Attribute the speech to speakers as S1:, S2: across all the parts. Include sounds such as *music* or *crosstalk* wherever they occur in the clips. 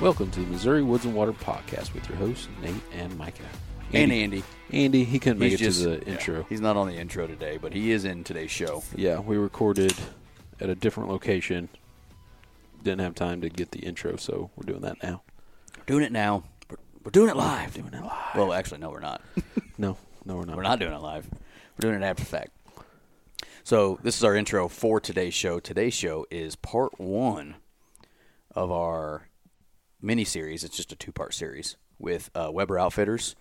S1: Welcome to the Missouri Woods and Water Podcast with your hosts, Nate and Micah.
S2: and Andy.
S1: Andy, he couldn't make
S2: He's
S1: it
S2: just
S1: to the
S2: yeah,
S1: intro.
S2: he's not on the intro today, but he is in today's show.
S1: Yeah, we recorded at a different location. Didn't have time to get the intro, so we're doing that now.
S2: Doing it now. We're, we're doing it live.
S1: Doing it live.
S2: Well, actually, no, we're not. *laughs*
S1: No, no, we're not.
S2: we're not doing it live. We're doing it after the fact. So this is our intro for today's show. Today's show is part one of our mini series. It's just a two-part series with uh, Weber Outfitters.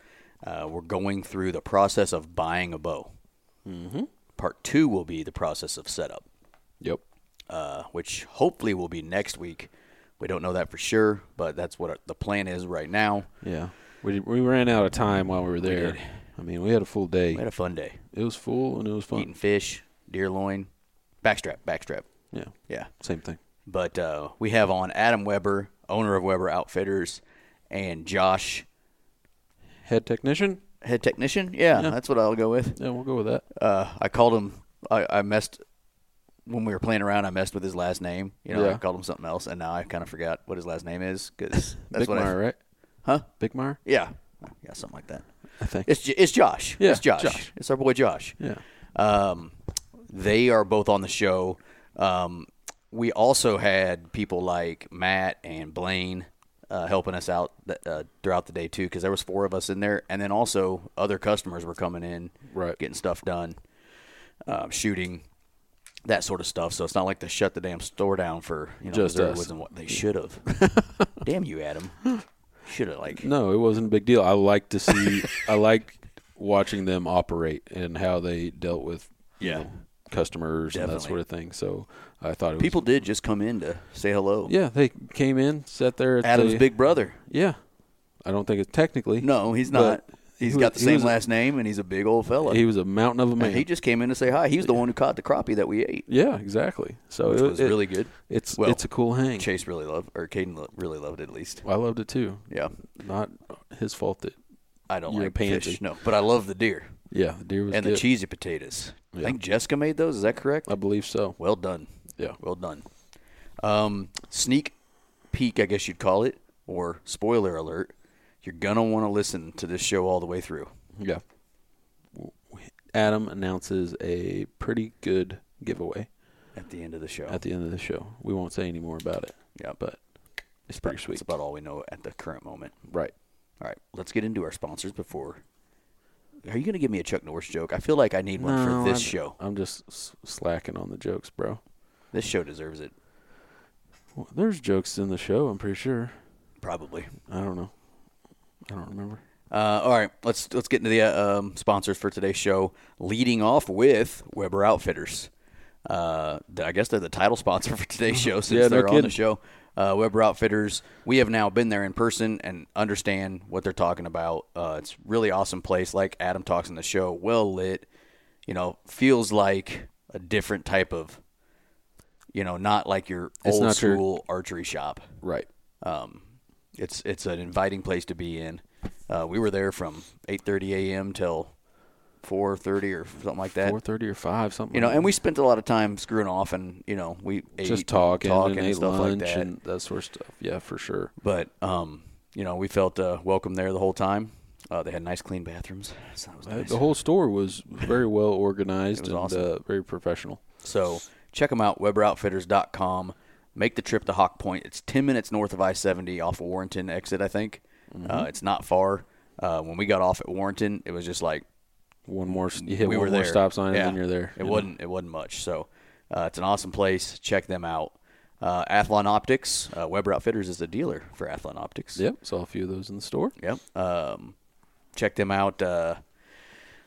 S2: Uh, we're going through the process of buying a bow. Mm-hmm. Part two will be the process of setup.
S1: Yep.
S2: uh, which hopefully will be next week. We don't know that for sure, but that's what the plan is right now.
S1: Yeah. We, we ran out of time while we were there.
S2: did.
S1: I mean, we had a full day.
S2: We had a fun day.
S1: It was full and it was fun.
S2: Eating fish, deer loin, backstrap, backstrap.
S1: Yeah.
S2: Yeah.
S1: Same thing.
S2: But uh, we have on Adam Weber, owner of Weber Outfitters, and Josh,
S1: Head technician?
S2: head technician. Yeah,
S1: Yeah.
S2: that's what I'll go with.
S1: Yeah, we'll go with that.
S2: Uh, I called him. I, I messed when we were playing around. I messed with his last name. You know, I
S1: Yeah.
S2: called him something else, and now I kind of forgot what his last name is because that's *laughs*
S1: Big
S2: what I.
S1: Meyer, right?
S2: Huh?
S1: Big Meyer?
S2: Yeah. Yeah, something like that.
S1: I think.
S2: It's J- it's Josh.
S1: Yeah,
S2: it's Josh.
S1: Josh.
S2: It's our boy Josh.
S1: yeah.
S2: Um, they are both on the show. Um, we also had people like Matt and Blaine uh, helping us out th- uh, throughout the day too, because there was four of us in there, and then also other customers were coming in,
S1: Right.
S2: getting stuff done, um, shooting, that sort of stuff. So it's not like they shut the damn store down for you know
S1: Just
S2: Missouri
S1: us.
S2: Woods and what they should have. *laughs* damn you, Adam. Should have like
S1: No, it wasn't a big deal. I like to see. I like watching them operate and how they dealt with you
S2: Yeah.
S1: know, customers and that sort of thing. So I thought it was
S2: people did just come in to say hello.
S1: Yeah, they came in, sat there. At
S2: Adam's
S1: the,
S2: big brother.
S1: Yeah, I don't think it's technically.
S2: No, he's not. He's
S1: he
S2: got
S1: was-
S2: the same
S1: was a-
S2: last name, and he's a big old fella.
S1: He was a mountain of a man.
S2: and he just came in to say hi. He was the one who caught the crappie that we ate,
S1: yeah, exactly. So
S2: which
S1: it
S2: was
S1: it-
S2: really good.
S1: It's
S2: Well,
S1: it's a cool hang.
S2: Chase really loved, or Caden really loved it at least.
S1: I loved it too.
S2: Yeah,
S1: Not his fault that
S2: I don't
S1: You're
S2: like
S1: pansy.
S2: fish, no, but I love the deer
S1: yeah, the deer was
S2: and
S1: good.
S2: the cheesy potatoes. I think Jessica made those. Is that correct?
S1: I believe so.
S2: Well done.
S1: Yeah.
S2: Well done. Um, sneak peek, I guess you'd call it, or spoiler alert. You're gonna want to listen to this show all the way through.
S1: Yeah. Adam announces a pretty good giveaway
S2: At the end of the show.
S1: at the end of the show. We won't say any more about it,
S2: yeah,
S1: but it's pretty sweet.
S2: That's about all we know at the current moment.
S1: Right.
S2: All right, let's get into our sponsors before. Are you going to give me a Chuck Norris joke? I feel like I need one
S1: No,
S2: for this
S1: I'm-
S2: show.
S1: I'm just s- slacking on the jokes, bro.
S2: This show deserves it,
S1: Well, there's jokes in the show. I'm pretty sure.
S2: probably.
S1: I don't know. I don't remember.
S2: Uh, all right, let's let's get into the uh, um, sponsors for today's show. Leading off with Weber Outfitters. Uh, I guess they're the title sponsor *laughs* for today's show *laughs* since
S1: Yeah,
S2: they're on the show. Uh, Weber Outfitters. We have now been there in person and understand what they're talking about. Uh, it's really awesome place. Like Adam talks in the show, well lit. You know, feels like a different type of. You know, not like your
S1: It's
S2: old
S1: not your-
S2: school archery shop.
S1: Right.
S2: Um, it's it's an inviting place to be in. Uh, we were there from 8:30 a.m. till 4:30 or something like that.
S1: Four thirty or five something.
S2: You know,
S1: like
S2: and we spent a lot of time screwing off, and you know, we ate,
S1: just talking,
S2: talking
S1: and ate
S2: stuff
S1: lunch
S2: like that.
S1: and that sort of stuff. Yeah, for sure.
S2: But um, you know, we felt uh, welcome there the whole time. Uh, they had nice, clean bathrooms. So that was
S1: Uh,
S2: nice.
S1: The whole store was very *laughs* well organized and
S2: awesome.
S1: uh, very professional.
S2: So check them out, WeberOutfitters.com. Make the trip to Hawk Point. It's 10 minutes north of I-70 off of Warrenton exit, I think.
S1: Mm-hmm.
S2: Uh, it's not far. Uh, when we got off at Warrenton, it was just like
S1: One more, you hit
S2: we
S1: one more
S2: there.
S1: stop sign
S2: Yeah.
S1: and then you're there.
S2: It
S1: you
S2: wasn't. It wasn't much. So Uh, it's an awesome place. Check them out. Uh, Athlon Optics, uh, Weber Outfitters is a dealer for Athlon Optics.
S1: Yep, saw a few of those in the store.
S2: Yep. Um, check them out. Uh,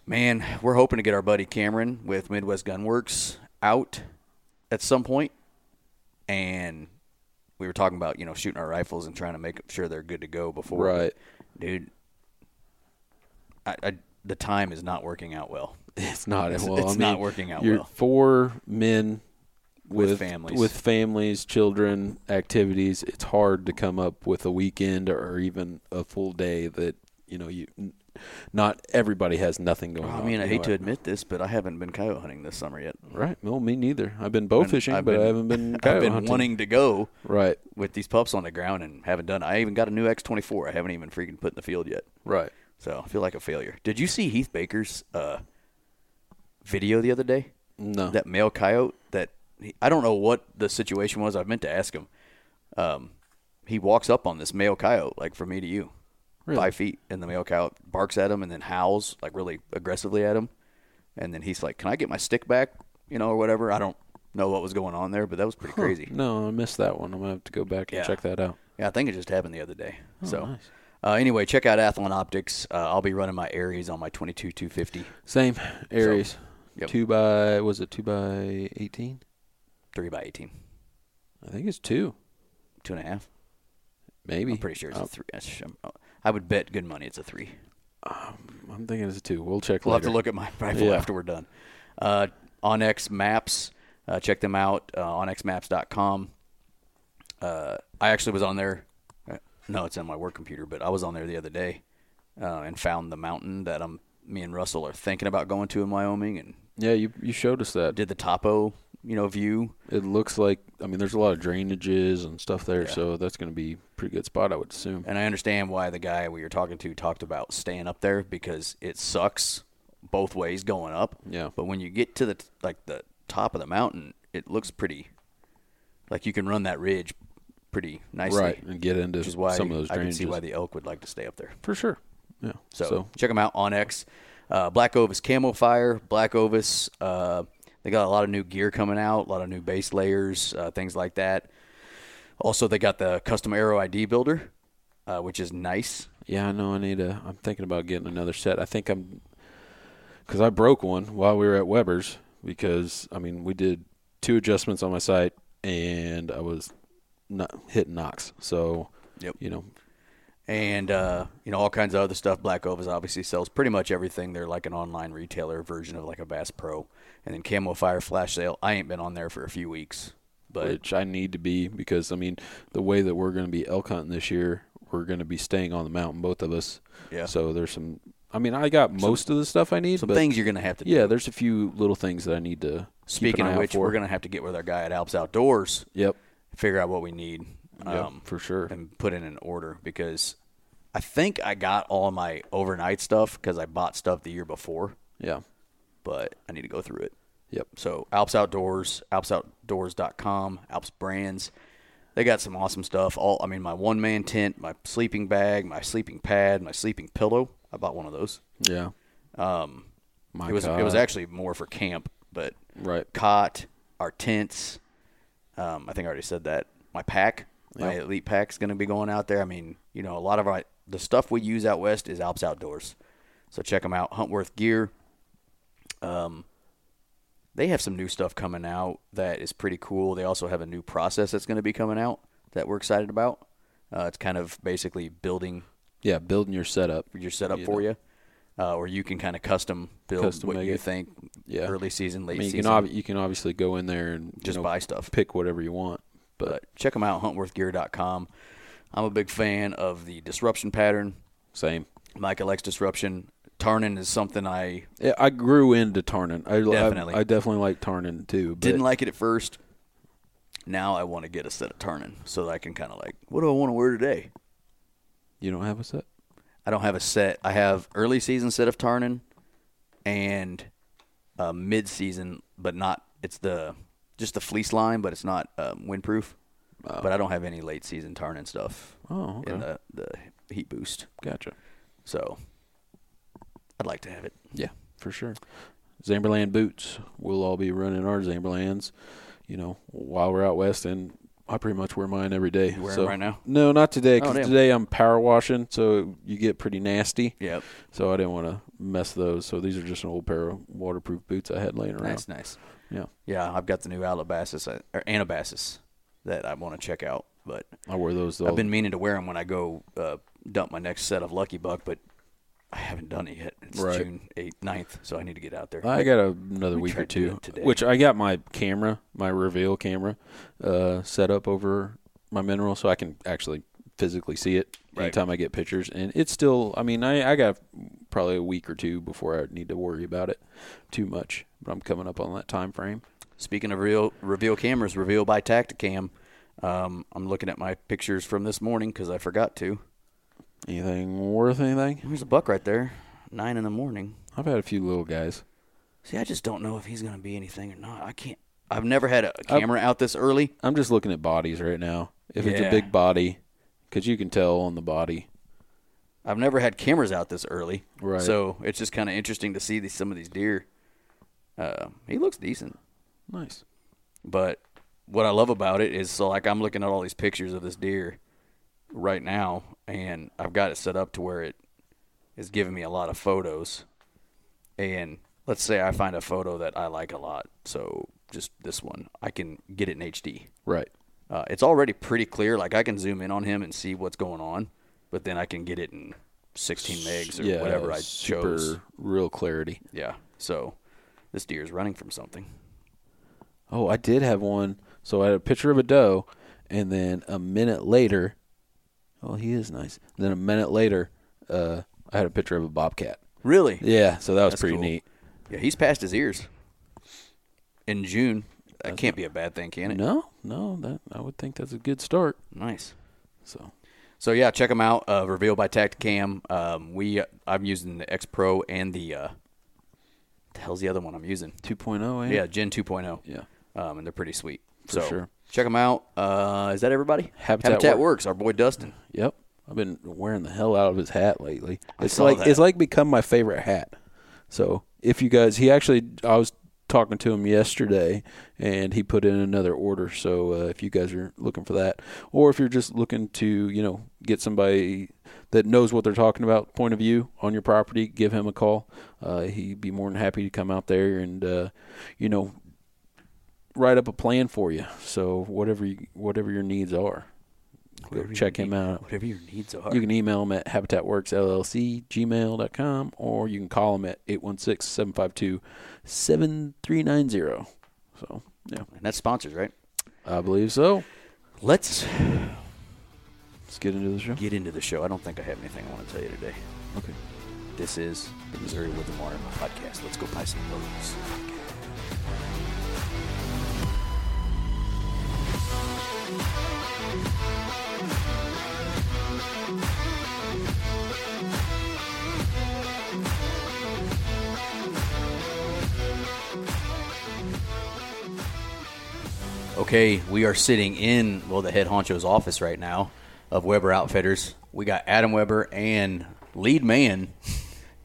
S2: man, we're hoping to get our buddy Cameron with Midwest Gunworks out at some point, and we were talking about you know shooting our rifles and trying to make sure they're good to go before.
S1: Right.
S2: dude. I, I the time is not working out well. *laughs*
S1: It's not.
S2: It's-
S1: well,
S2: it's
S1: I
S2: not working out
S1: You're
S2: well.
S1: four men
S2: With
S1: with,
S2: families.
S1: with families, children, activities. It's hard to come up with a weekend or even a full day that you know you. Not everybody has nothing going
S2: I
S1: on.
S2: I mean, I hate
S1: know,
S2: to admit this, but I haven't been coyote hunting this summer yet.
S1: Right. Well, me neither. I've been bow
S2: Been-
S1: fishing,
S2: I've
S1: but
S2: been-
S1: I haven't been *laughs*
S2: I've been
S1: hunting.
S2: wanting to go
S1: Right.
S2: with these pups on the ground and haven't done. I even got a new X24. I haven't even freaking put in the field yet.
S1: Right.
S2: So I feel like a failure. Did you see Heath Baker's uh, video the other day?
S1: No.
S2: That male coyote that he, I don't know what the situation was. I meant to ask him. Um, he walks up on this male coyote like from me to you,
S1: Really?
S2: five feet, and the male coyote barks at him and then howls like really aggressively at him, and then he's like, "Can I get my stick back?" You know, or whatever. I don't know what was going on there, but that was pretty crazy.
S1: No, I missed that one. I'm gonna have to go back and
S2: Yeah.
S1: check that out.
S2: Yeah, I think it just happened the other day. so,
S1: Oh, nice.
S2: Uh, anyway, check out Athlon Optics. Uh, I'll be running my Ares on my 22 250,
S1: Same Ares.
S2: yep.
S1: Two by was it two by eighteen?
S2: three by 18,
S1: I think it's two.
S2: two and a half.
S1: Maybe.
S2: I'm pretty sure it's
S1: Uh,
S2: a three. I'm- would bet good money it's a three.
S1: I'm thinking it's a two. We'll check
S2: We'll have to look at my *laughs* rifle
S1: Yeah.
S2: after we're done. Uh, onX Maps, uh, check them out. Uh, onXmaps.com. Uh, I actually was on there. No, it's on my work computer, but I was on there the other day uh, and found the mountain that I'm. Me and Russell are thinking about going to in Wyoming, and
S1: Yeah, you you showed us that.
S2: did the topo, you know, view.
S1: It looks like I mean, there's a lot of drainages and stuff there,
S2: Yeah.
S1: so that's going to be a pretty good spot, I would assume.
S2: And I understand why the guy we were talking to talked about staying up there because it sucks both ways going up.
S1: Yeah.
S2: But when you get to the like the top of the mountain, it looks pretty like you can run that ridge pretty nicely.
S1: Right, and get into
S2: is why
S1: some of those
S2: I can see why the elk would like to stay up there.
S1: for sure. Yeah.
S2: So,
S1: So,
S2: check them out onX. Uh, Black Ovis Camofire, Black Ovis. Uh, they got a lot of new gear coming out, a lot of new base layers, uh, things like that. Also, they got the custom arrow ID builder, uh, which is nice.
S1: yeah, I know I need a. I'm thinking about getting another set. I think I'm because I broke one while we were at Weber's because I mean we did two adjustments on my sight and I was hitting nocks. So
S2: Yep.
S1: you know
S2: and uh, you know all kinds of other stuff. Black Ovis obviously sells pretty much everything. They're like an online retailer version of like a Bass Pro. And then Camofire Flash Sale. I ain't been on there for a few weeks, but
S1: which I need to be because I mean the way that we're going to be elk hunting this year, we're going to be staying on the mountain, both of us.
S2: Yeah.
S1: So there's some. I mean, I got most of the stuff I need,
S2: some things you're gonna have to.
S1: yeah, there's a few little things that I need to.
S2: Speaking
S1: keep an eye
S2: of which, we're gonna have to get with our guy at Alps Outdoorz,
S1: Yep.
S2: Figure out what we need,
S1: Yep,
S2: um,
S1: for sure.
S2: and put in an order because I think I got all my overnight stuff because I bought stuff the year before,
S1: Yeah.
S2: but I need to go through it.
S1: Yep.
S2: So Alps Outdoorz, AlpsOutdoorz.com, Alps Brands. They got some awesome stuff. All I mean, my one man tent, my sleeping bag, my sleeping pad, my sleeping pillow. I bought one of those.
S1: Yeah.
S2: Um,
S1: My
S2: it was
S1: God.
S2: it was actually more for camp, but
S1: right.
S2: cot, our tents. Um, I think I already said that. My pack, my
S1: Yep.
S2: elite pack's going to be going out there. I mean, you know, a lot of our the stuff we use out west is Alps Outdoorz, so check them out. Huntworth Gear. Um, they have some new stuff coming out that is pretty cool. They also have a new process that's going to be coming out that we're excited about. Uh, it's kind of basically building
S1: Yeah, building your setup.
S2: your setup
S1: You
S2: for
S1: know.
S2: you, uh, or you can kind of custom build
S1: Custom
S2: what you
S1: it.
S2: think.
S1: Yeah.
S2: early season,
S1: I
S2: late
S1: mean, you
S2: season.
S1: can ob- you can obviously go in there and
S2: Just
S1: know,
S2: buy stuff.
S1: pick whatever you want. But,
S2: but check them out, huntworthgear.com. I'm a big fan of the disruption pattern.
S1: same.
S2: Micah likes disruption. Tarnen is something I
S1: Yeah, I grew into Tarnen. I
S2: Definitely.
S1: I, I definitely like Tarnen too. But
S2: didn't like it at first. Now I want to get a set of Tarnen so that I can kind of like, what do I want to wear today?
S1: You don't have a set.
S2: I don't have a set. I have early season set of Tarnen and uh, mid season, but not. It's the just the fleece line, but it's not um, windproof. But I don't have any late season Tarnen stuff
S1: Oh, okay.
S2: in the the heat boost.
S1: Gotcha.
S2: So I'd like to have it.
S1: Yeah, for sure. Zamberlan boots. We'll all be running our Zamberlans, you know, while we're out west, and I pretty much wear mine every day.
S2: You wearing
S1: so,
S2: them right now?
S1: No, not today.
S2: Oh,
S1: Because
S2: damn.
S1: today I'm power washing, so you get pretty nasty.
S2: Yep.
S1: So I didn't want to mess those. So these are just an old pair of waterproof boots I had laying around.
S2: Nice, nice.
S1: Yeah,
S2: Yeah, I've got the new Alabasas uh, or Anabasis that I want to check out, but
S1: I wear those. Though.
S2: I've been meaning to wear them when I go uh, dump my next set of Lucky Buck, but I haven't done it yet. It's
S1: Right.
S2: June 8th, 9th, so I need to get out there.
S1: I got a, another
S2: We
S1: week or
S2: to
S1: two,
S2: today.
S1: which I got my camera, my reveal camera, uh, set up over my mineral, so I can actually physically see it
S2: Right.
S1: anytime I get pictures. And it's still, I mean, I, I got probably a week or two before I need to worry about it too much. But I'm coming up on that time frame.
S2: Speaking of real reveal cameras, reveal by Tacticam. Um, I'm looking at my pictures from this morning because I forgot to.
S1: Anything worth anything?
S2: There's a buck right there, nine in the morning.
S1: I've had a few little guys.
S2: See, I just don't know if he's going to be anything or not. I can't. I've never had a camera out this early.
S1: I'm just looking at bodies right now. If it's a big body, because you can tell on the body.
S2: I've never had cameras out this early.
S1: Right.
S2: So it's just kind of interesting to see these, some of these deer. Uh, he looks decent.
S1: Nice.
S2: But what I love about it is so like I'm looking at all these pictures of this deer right now and I've got it set up to where it is giving me a lot of photos. And let's say I find a photo that I like a lot. So just this one, I can get it in HD.
S1: Right.
S2: Uh, it's already pretty clear. Like I can zoom in on him and see what's going on, but then I can get it in 16 megs or
S1: yeah,
S2: whatever I
S1: super
S2: chose.
S1: real clarity.
S2: Yeah. So this deer is running from something.
S1: Oh, I did have one. So I had a picture of a doe, and then a minute later, oh, he is nice. then a minute later, uh, I had a picture of a bobcat.
S2: Really?
S1: Yeah, so that was
S2: That's
S1: pretty
S2: cool.
S1: neat.
S2: Yeah, he's past his ears. In June, that can't be a bad thing, can it?
S1: No, no, that I would think that's a good start.
S2: Nice.
S1: So
S2: So yeah, check them out. Uh, Reveal by Tacticam. Um, we I'm using the X Pro and the uh, the hell's the other one I'm using?
S1: 2.0, eh?
S2: Yeah, Gen 2.0.
S1: yeah.
S2: Um, and they're pretty sweet.
S1: For
S2: so
S1: sure.
S2: Check them out. Uh, is that everybody?
S1: Habitat Work.
S2: Works. Our boy Dustin.
S1: Yep. I've been wearing the hell out of his hat lately.
S2: I
S1: It's like
S2: that.
S1: it's like become my favorite hat. So if you guys, he actually, I was talking to him yesterday, and he put in another order. So uh, if you guys are looking for that, or if you're just looking to, you know, get somebody that knows what they're talking about, point of view on your property, give him a call. Uh, he'd be more than happy to come out there and, uh, you know, write up a plan for you. So whatever you, whatever your needs are, go
S2: Whatever your
S1: check him
S2: need-
S1: out.
S2: Whatever your needs are.
S1: You can email him at habitatworksllc gmail.com or you can call him at 816-752-7390. So, yeah,
S2: and that's sponsors, right?
S1: I believe so.
S2: Let's
S1: Let's get into the show.
S2: get into the show. I don't think I have anything I want to tell you today.
S1: Okay.
S2: This is the Missouri Woods and Water podcast. Let's go buy some birds. Okay, we are sitting in well the head honcho's office right now of Weber Outfitters. We got Adam Weber and lead man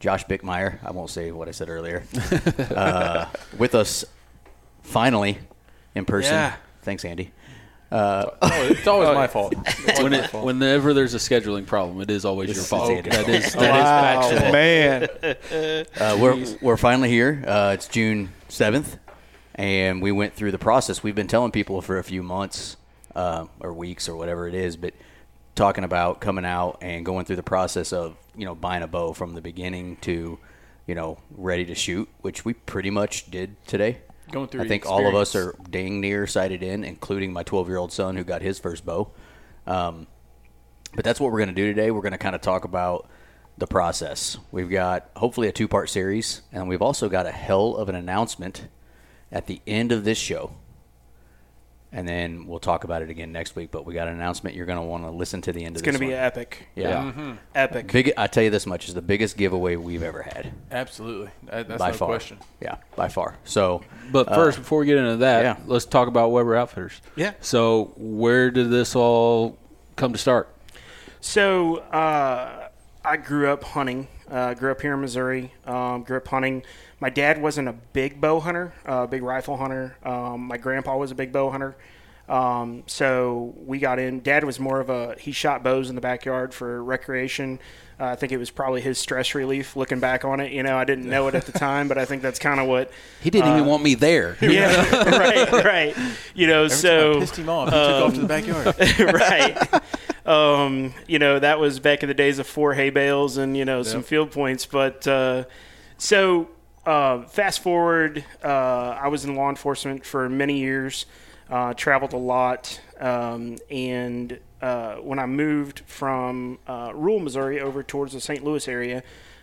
S2: Josh Bickmeyer. I won't say what I said earlier. *laughs* uh, with us finally in person.
S3: Yeah.
S2: Thanks, Andy.
S3: Oh, it's always my fault. *laughs* It's
S1: When
S3: my
S1: it,
S3: fault.
S1: whenever there's a scheduling problem, it is always your
S2: is
S1: fault.
S2: Andy's
S1: That
S2: fault.
S1: is that is
S3: wow, man. *laughs*
S2: Uh, we're we're finally here. Uh, it's June seventh, and we went through the process. We've been telling people for a few months uh, or weeks or whatever it is, but talking about coming out and going through the process of you know buying a bow from the beginning to you know ready to shoot, which we pretty much did today.
S3: Going through
S2: I think all of us are dang near sighted in, including my 12 year old son who got his first bow. Um, but that's what we're going to do today. We're going to kind of talk about the process. We've got hopefully a two part series, and we've also got a hell of an announcement at the end of this show. And then we'll talk about it again next week. But we got an announcement you're going to want to listen to the end of this.
S3: It's going to be
S2: one.
S3: epic.
S2: Yeah.
S3: Mhm. Epic.
S2: Big, I tell you this much is the biggest giveaway we've ever had
S3: Absolutely. That, that's
S2: by
S3: no
S2: far.
S3: question.
S2: Yeah, by far. So,
S1: But first, before we get into that,
S2: yeah.
S1: let's talk about Weber Outfitters.
S3: Yeah.
S1: So, where did this all come to start?
S3: So uh, I grew up hunting.
S4: Uh, grew up here in Missouri. Um, grew up hunting. My dad wasn't a big bow hunter, a uh, big rifle hunter. Um, my grandpa was a big bow hunter. Um, so we got in. Dad was more of a he shot bows in the backyard for recreation. Uh, I think it was probably his stress relief. Looking back on it, you know, I didn't know it at the *laughs* time, but I think that's kind of what.
S1: He didn't even want me there. *laughs*
S4: Yeah, *laughs* right, right. You know,
S3: Every
S4: so
S3: time I pissed him off. He took off to the backyard.
S4: right. Um, you know, that was back in the days of four hay bales and, you know, some field points. But uh, so uh, fast forward, uh, I was in law enforcement for many years, uh, traveled a lot. Um, and uh, when I moved from uh, rural Missouri over towards the St. Louis area,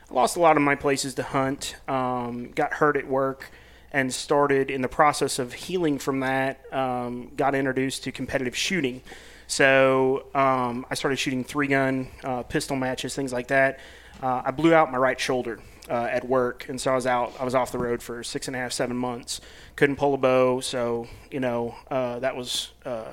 S4: I lost a lot of my places to hunt, um, got hurt at work and started in the process of healing from that. Um, got introduced to competitive shooting. So um, I started shooting three gun uh, pistol matches, things like that. Uh, I blew out my right shoulder uh, at work, and so I was out. I was off the road for six and a half, seven months. Couldn't pull a bow, so you know uh, that was uh,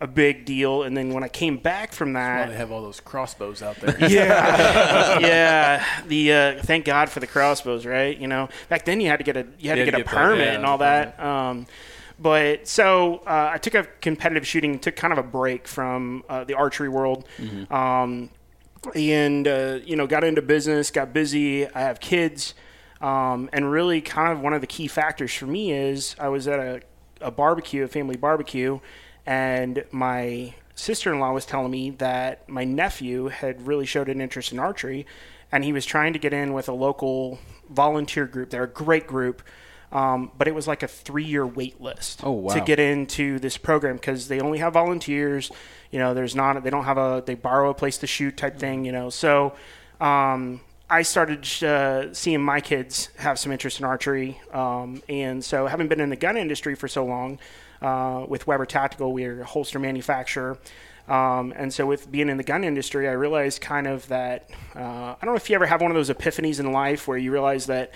S4: a big deal. And then when I came back from that,
S3: they have all those crossbows out there?
S4: yeah, *laughs* yeah. The uh, thank God for the crossbows, right? You know, back then you had to get a you had
S3: You
S4: to get a
S3: get per-
S4: permit
S3: yeah,
S4: and all that. Um, but so uh, I took a competitive shooting, took kind of a break from uh, the archery world, um, and uh, you know got into business, got busy. I have kids, um, and really kind of one of the key factors for me is I was at a, a barbecue, a family barbecue, and my sister-in-law was telling me that my nephew had really showed an interest in archery, and he was trying to get in with a local volunteer group. They're a great group. Um, but it was like a three-year wait list
S1: Oh, wow.
S4: to get into this program because they only have volunteers. You know, there's not they don't have a they borrow a place to shoot type thing. You know, so um, I started uh, seeing my kids have some interest in archery, um, and so having been in the gun industry for so long, uh, with Weber Tactical, we're a holster manufacturer. Um, and so, with being in the gun industry, I realized kind of that uh, I don't know if you ever have one of those epiphanies in life where you realize that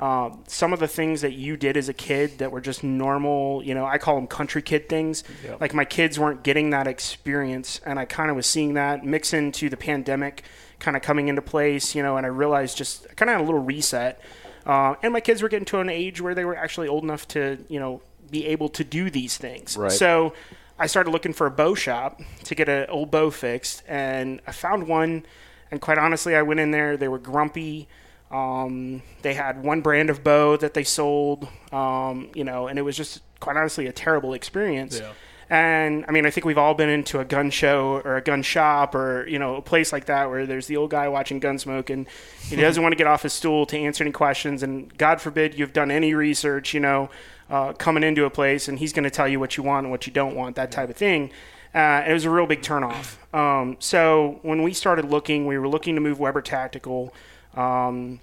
S4: um, some of the things that you did as a kid that were just normal, you know, I call them country kid things. Like my kids weren't getting that experience, and I kind of was seeing that mix into the pandemic kind of coming into place, you know, and I realized just kind of had a little reset. Uh, and my kids were getting to an age where they were actually old enough to, you know, be able to do these things.
S1: Right.
S4: So I started looking for a bow shop to get an old bow fixed, and I found one. And quite honestly, I went in there. They were grumpy. Um, they had one brand of bow that they sold, um, you know, and it was just quite honestly a terrible experience.
S3: Yeah.
S4: And I mean, I think we've all been into a gun show or a gun shop or you know a place like that where there's the old guy watching Gunsmoke and he *laughs* doesn't want to get off his stool to answer any questions. And God forbid you've done any research, you know, uh, coming into a place and he's going to tell you what you want and what you don't want, that type of thing. Uh, it was a real big turnoff. Um, so when we started looking, we were looking to move Weber Tactical. Um,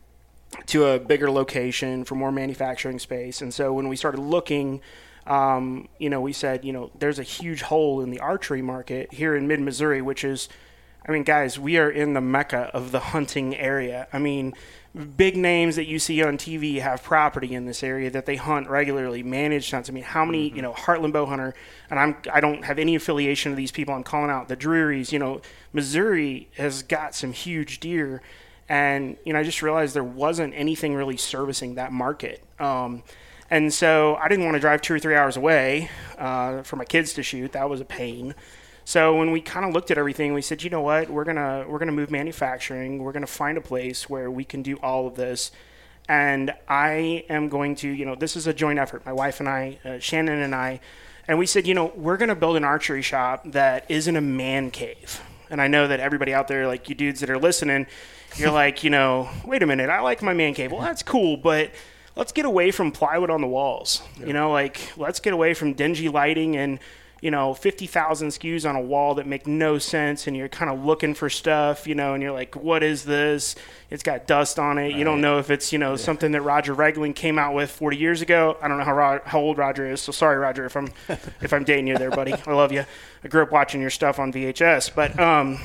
S4: to a bigger location for more manufacturing space. And so when we started looking, um, you know, we said, you know, there's a huge hole in the archery market here in mid Missouri, which is, I mean, guys, we are in the mecca of the hunting area. I mean, big names that you see on TV have property in this area that they hunt regularly, managed hunts. I mean, how many, you know, Heartland bow hunter, and I'm I don't have any affiliation to these people. I'm calling out the Drurys. You know, Missouri has got some huge deer and you know I just realized there wasn't anything really servicing that market. Um, and so I didn't want to drive two or three hours away uh, for my kids to shoot. That was a pain. So when we kind of looked at everything, we said, you know what, we're gonna we're gonna move manufacturing. We're gonna find a place where we can do all of this. And I am going to, you know, this is a joint effort. My wife and I, uh, Shannon and I, and we said, you know, we're going to build an archery shop that isn't a man cave. And I know that everybody out there, like you dudes that are listening, you're *laughs* like, you know, wait a minute, I like my man cave. Well, that's cool, but let's get away from plywood on the walls. You know, like let's get away from dingy lighting and you know, 50,000 SKUs on a wall that make no sense, and you're kind of looking for stuff, you know, and you're like, what is this? It's got dust on it. You don't know if it's, you know, something that Roger Raglin came out with 40 years ago. I don't know how, Ro- how old Roger is, so sorry, Roger, if I'm, if I'm dating you there, buddy. *laughs* I love you. I grew up watching your stuff on VHS, but, um,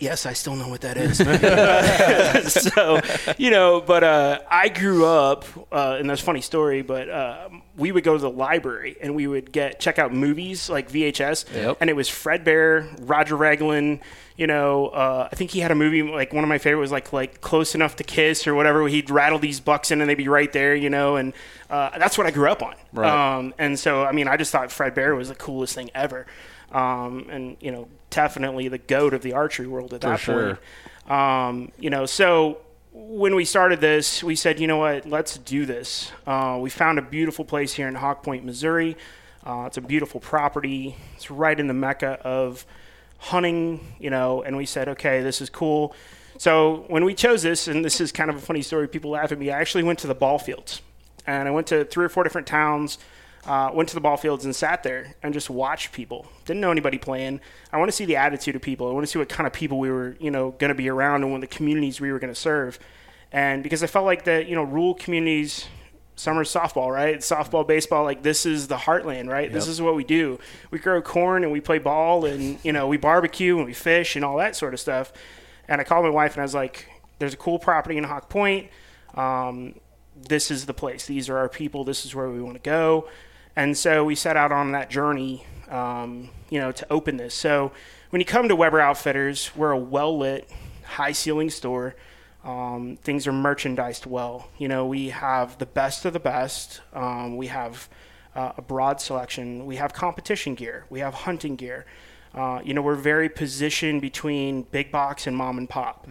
S4: Yes, I still know what that is. *laughs* *laughs* so, you know, but uh, I grew up, uh, and that's a funny story, but uh, we would go to the library and we would get check out movies like VHS,
S1: Yep.
S4: and it was Fred Bear, Roger Raglin. You know, uh, I think he had a movie like one of my favorite was like like Close Enough to Kiss or whatever. He'd rattle these bucks in and they'd be right there. You know, and uh, that's what I grew up on.
S1: Right.
S4: Um, and so I mean, I just thought Fred Bear was the coolest thing ever. Um, and you know, definitely the goat of the archery world at that
S1: sure.
S4: point. Um, you know, so when we started this, we said, you know what, let's do this. Uh, we found a beautiful place here in Hawk Point, Missouri. Uh, it's a beautiful property. It's right in the mecca of hunting, you know, and we said, okay, this is cool. So when we chose this, and this is kind of a funny story, people laugh at me. I actually went to the ball fields, and I went to three or four different towns. Uh, went to the ball fields and sat there and just watched people. Didn't know anybody playing. I want to see the attitude of people. I want to see what kind of people we were, you know, going to be around and what the communities we were going to serve. And because I felt like that, you know, rural communities, summer softball, right? Softball, baseball, like this is the heartland, right? This is what we do. We grow corn and we play ball and, you know, we barbecue and we fish and all that sort of stuff. And I called my wife and I was like, there's a cool property in Hawk Point. Um, this is the place. These are our people. This is where we want to go. And so we set out on that journey, um, you know, to open this. So when you come to Weber Outfitters, we're a well lit, high ceiling store. Um, things are merchandised well. You know, we have the best of the best. Um, we have uh, a broad selection. We have competition gear. We have hunting gear. Uh, you know, we're very positioned between big box and mom and pop.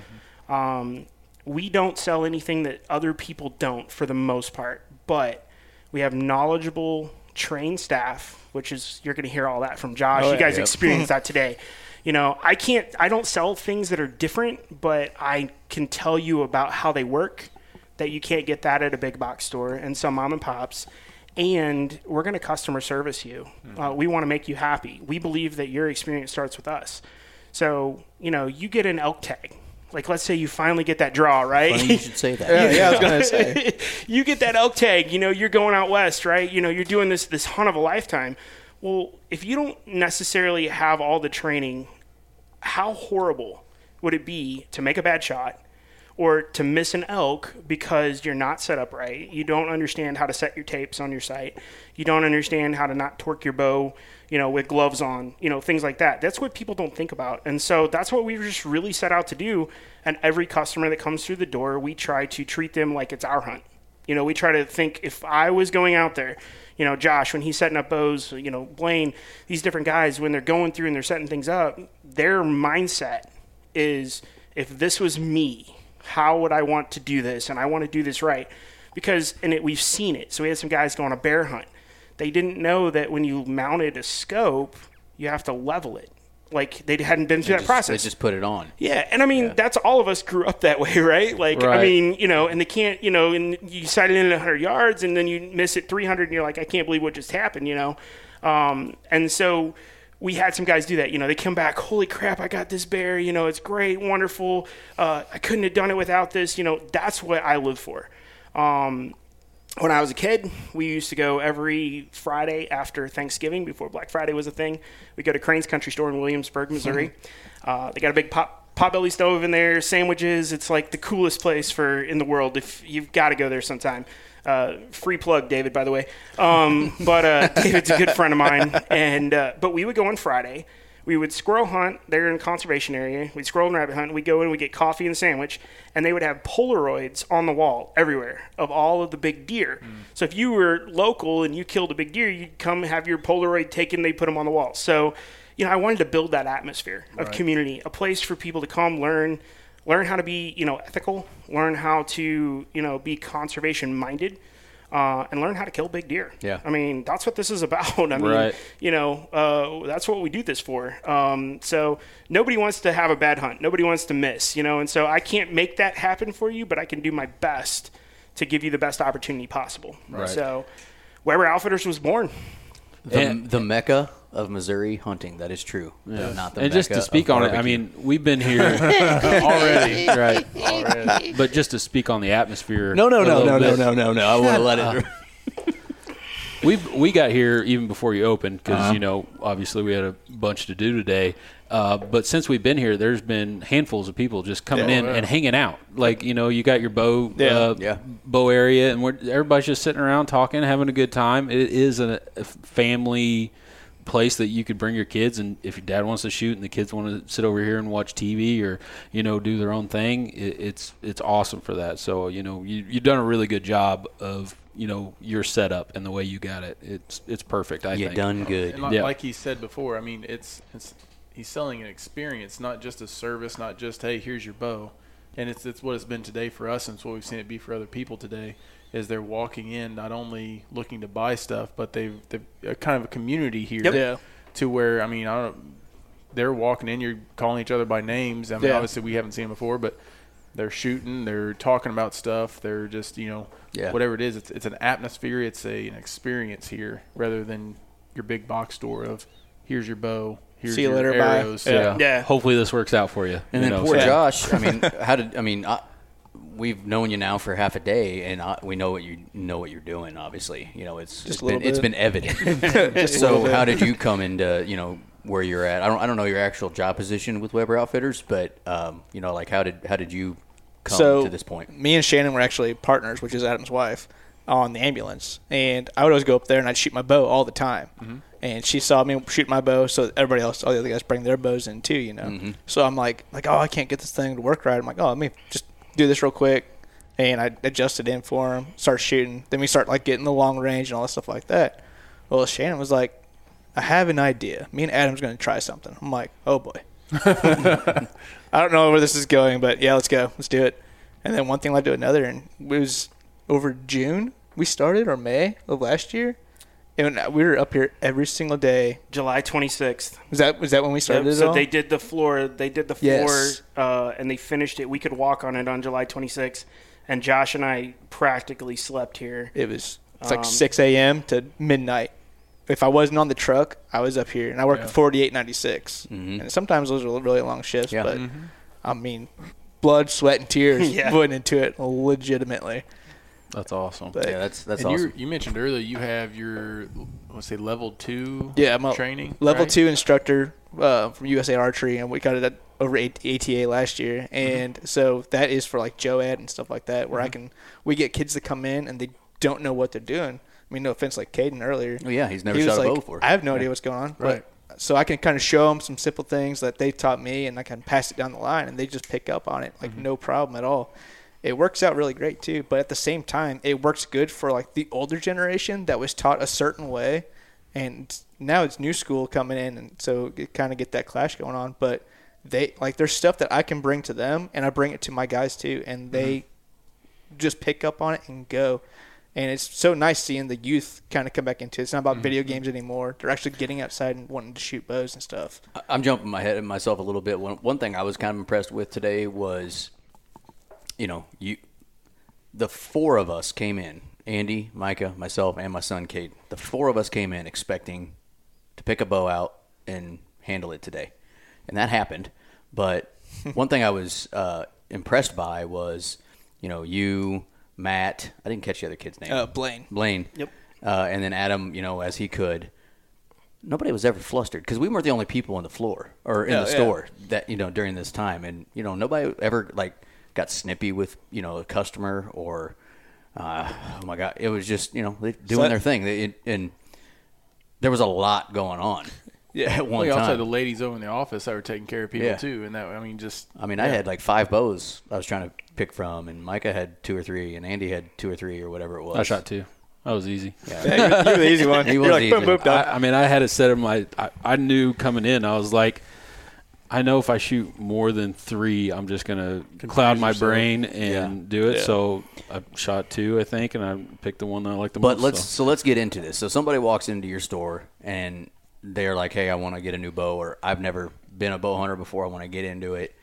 S4: Um, we don't sell anything that other people don't for the most part, but we have knowledgeable, trained staff, which is you're going to hear all that from Josh. you guys experienced that today. You know, I can't, I don't sell things that are different, but I can tell you about how they work. That you can't get that at a big box store and some mom and pops. And we're going to customer service you. Uh, we want to make you happy. We believe that your experience starts with us. So, you know, you get an elk tag. Like, let's say you finally get that draw, right?
S2: Funny you should say that. *laughs*
S5: Yeah, yeah, I was gonna say. *laughs*
S4: you get that elk tag, you know, you're going out west, right? You know, you're doing this this hunt of a lifetime. Well, if you don't necessarily have all the training, how horrible would it be to make a bad shot or to miss an elk because you're not set up right? You don't understand how to set your tapes on your sight. You don't understand how to not torque your bow, you know, with gloves on, you know, things like that. That's what people don't think about. And so that's what we just really set out to do. And every customer that comes through the door, we try to treat them like it's our hunt. You know, we try to think if I was going out there, you know, Josh, when he's setting up bows, you know, Blaine, these different guys, when they're going through and they're setting things up, their mindset is if this was me, how would I want to do this? And I want to do this right. Because, and it, we've seen it. So we had some guys go on a bear hunt. They didn't know that when you mounted a scope, you have to level it. Like they hadn't been through that
S2: Just-
S4: process.
S2: They just put it on.
S4: Yeah, and I mean that's all of us grew up that way, *laughs* right? Like I mean, you know, and they can't, you know, and you sight it in at 100 yards, and then you miss it 300, and you're like, I can't believe what just happened, you know. Um, and so we had some guys do that. You know, they come back, holy crap, I got this bear. You know, it's great, wonderful. Uh, I couldn't have done it without this. You know, that's what I live for. Um, when I was a kid, we used to go every Friday after Thanksgiving, before Black Friday was a thing. We go to Crane's Country Store in Williamsburg, Missouri. Uh, they got a big pot potbelly stove in there, sandwiches. It's like the coolest place for in the world. If you've got to go there sometime. Uh, free plug, David, by the way. Um, but uh, *laughs* David's a good friend of mine, and uh, but we would go on Friday. We would squirrel hunt there in a conservation area. We'd squirrel and rabbit hunt. We'd go in, we'd get coffee and a sandwich, and they would have Polaroids on the wall everywhere of all of the big deer. Hmm. So if you were local and you killed a big deer, you'd come have your Polaroid taken. They put them on the wall. So, you know, I wanted to build that atmosphere of community, a place for people to come learn, learn how to be, you know, ethical, learn how to, you know, be conservation minded. Uh, and learn how to kill big deer.
S2: Yeah.
S4: I mean, that's what this is about. *laughs* I mean,
S1: Right.
S4: you know, uh, that's what we do this for. Um, so nobody wants to have a bad hunt. Nobody wants to miss, you know, and so I can't make that happen for you, but I can do my best to give you the best opportunity possible.
S1: Right.
S4: So Weber Outfitters was born.
S2: The,
S1: And-
S2: the mecca of Missouri hunting. That is true. Yeah. Not the
S1: and just to speak
S2: of
S1: on it, I mean, we've been here *laughs* already, right? But just to speak on the atmosphere.
S5: No, no,
S1: a
S5: no,
S1: little
S5: no, no, no, no, no. I want to let it. *laughs*
S1: we we got here even before you opened because
S2: Uh-huh.
S1: you know obviously we had a bunch to do today. Uh, but since we've been here, there's been handfuls of people just coming
S5: Yeah.
S1: in and hanging out. Like you know, you got your bow
S5: Yeah.
S1: uh,
S2: Yeah.
S1: bow area, and we're, everybody's just sitting around talking, having a good time. It is a, a family place that you could bring your kids and if your dad wants to shoot and the kids want to sit over here and watch TV or you know do their own thing it, it's it's awesome for that so you know you, you've done a really good job of you know your setup and the way you got it it's it's perfect I
S2: You
S1: think
S2: done good.
S5: And like,
S1: Yeah.
S5: like he said before, I mean, it's it's he's selling an experience, not just a service, not just hey, here's your bow. And it's it's what it's been today for us, and it's what we've seen it be for other people today. Is they're walking in not only looking to buy stuff, but they've they've a kind of a community here.
S3: Yep.
S5: To where I mean, I don't. They're walking in. You're calling each other by names. I mean,
S3: Yeah.
S5: obviously we haven't seen them before, but they're shooting. They're talking about stuff. They're just you know
S2: Yeah.
S5: whatever it is. It's it's an atmosphere. It's a an experience here rather than your big box store of here's your bow. Here's
S3: See you
S5: your
S3: later, bye.
S5: arrows.
S1: yeah.
S3: Yeah.
S1: hopefully this works out for you
S2: And
S1: you
S2: then
S1: know,
S2: poor
S1: so-
S2: Josh. I mean, *laughs* how did I mean? I, we've known you now for half a day, and I, we know what you know what you're doing. Obviously, you know it's, it's been it's been evident. *laughs* *laughs* So how did you come into you know where you're at? I don't I don't know your actual job position with Weber Outfitters, but um, you know like how did how did you come
S3: so
S2: to this point?
S3: Me and Shannon were actually partners, which is Adam's wife, on the ambulance. And I would always go up there and I'd shoot my bow all the time.
S2: Mm-hmm.
S3: And she saw me shoot my bow, so everybody else, all the other guys, bring their bows in too. You know.
S2: Mm-hmm.
S3: So I'm like, like, oh, I can't get this thing to work right. I'm like, oh, let me just do this real quick. And I adjusted in for him, start shooting. Then we start like getting the long range and all that stuff like that. Well, Shannon was like, I have an idea. Me and Adam's going to try something. I'm like, oh boy. *laughs* I don't know where this is going, but yeah, let's go. Let's do it. And then one thing led to another, and it was over June we started or May of last year, and we were up here every single day.
S4: July 26th.
S3: Was that was that when we started?
S4: Yep,
S3: it
S4: so
S3: all?
S4: they did the floor. They did the floor,
S3: Yes.
S4: uh, and they finished it. We could walk on it on July 26th, and Josh and I practically slept here.
S3: It was it's like
S4: Um,
S3: 6 a.m. to midnight. If I wasn't on the truck, I was up here, and I worked
S5: Yeah.
S3: at 4896.
S2: Mhm.
S3: And sometimes those are really long shifts,
S2: Yeah.
S3: but I mean, blood, sweat, and tears *laughs*
S4: Yeah.
S3: went into it legitimately.
S1: That's awesome
S3: But
S2: Yeah, that's that's
S5: and
S2: awesome.
S5: you you mentioned earlier you have your let's say level two
S3: Yeah, I'm a
S5: training
S3: level
S5: right?
S3: two instructor uh, from USA Archery, and we got it at over at ATA last year, mm-hmm. and so that is for like JOAD and stuff like that, where I mm-hmm. can we get kids to come in and they don't know what they're doing. I mean, no offense, like Caden earlier.
S2: Oh yeah, he's never
S3: he was
S2: shot a
S3: like,
S2: bow before.
S3: I have no idea what's going on,
S5: Right.
S3: but so I can kind of show them some simple things that they taught me, and I can pass it down the line, and they just pick up on it like mm-hmm. no problem at all. It works out really great too, but at the same time, it works good for like the older generation that was taught a certain way, and now it's new school coming in, and so it kind of get that clash going on. But they like there's stuff that I can bring to them, and I bring it to my guys too, and mm-hmm. they just pick up on it and go. And it's so nice seeing the youth kind of come back into it. It's not about mm-hmm. video games anymore. They're actually getting outside and wanting to shoot bows and stuff.
S2: I'm jumping my head at myself a little bit. One one thing I was kind of impressed with today was, you know, you, the four of us came in. Andy, Micah, myself, and my son Kate. The four of us came in expecting to pick a bow out and handle it today, and that happened. But *laughs* one thing I was uh, impressed by was, you know, you, Matt. I didn't catch the other kid's name.
S3: Uh, Blaine.
S2: Blaine.
S4: Yep.
S2: Uh, and then Adam, you know, as he could. Nobody was ever flustered because we weren't the only people on the floor or in
S3: Yeah,
S2: the
S3: yeah.
S2: store that you know during this time, and you know nobody ever like got snippy with you know a customer or uh, oh my god, it was just you know they doing
S3: that-
S2: their thing, they, it, and there was a lot going on. *laughs*
S3: Yeah.
S2: at
S5: Well,
S2: one
S5: you also
S2: time.
S5: the ladies over in the office that were taking care of people
S2: Yeah.
S5: too, and that I mean just
S2: I mean, I had like five bows I was trying to pick from, and Micah had two or three, and Andy had two or three or whatever it was.
S1: I shot two that was easy
S2: Yeah. *laughs*
S3: Yeah, you're, you're the easy one.
S2: He
S3: you're
S2: was
S3: like,
S2: easy.
S3: boom, boom.
S1: I, I mean, I had it set in my. I, I knew coming in. I was like, I know if I shoot more than three, I'm just gonna cloud my
S5: yourself.
S1: brain and do it.
S3: Yeah.
S1: So I shot two, I think, and I picked the one that I liked the most.
S2: But
S1: most.
S2: let's
S1: so.
S2: so let's get into this. So somebody walks into your store and they're like, "Hey, I want to get a new bow," or "I've never been a bow hunter before. I want to get into it."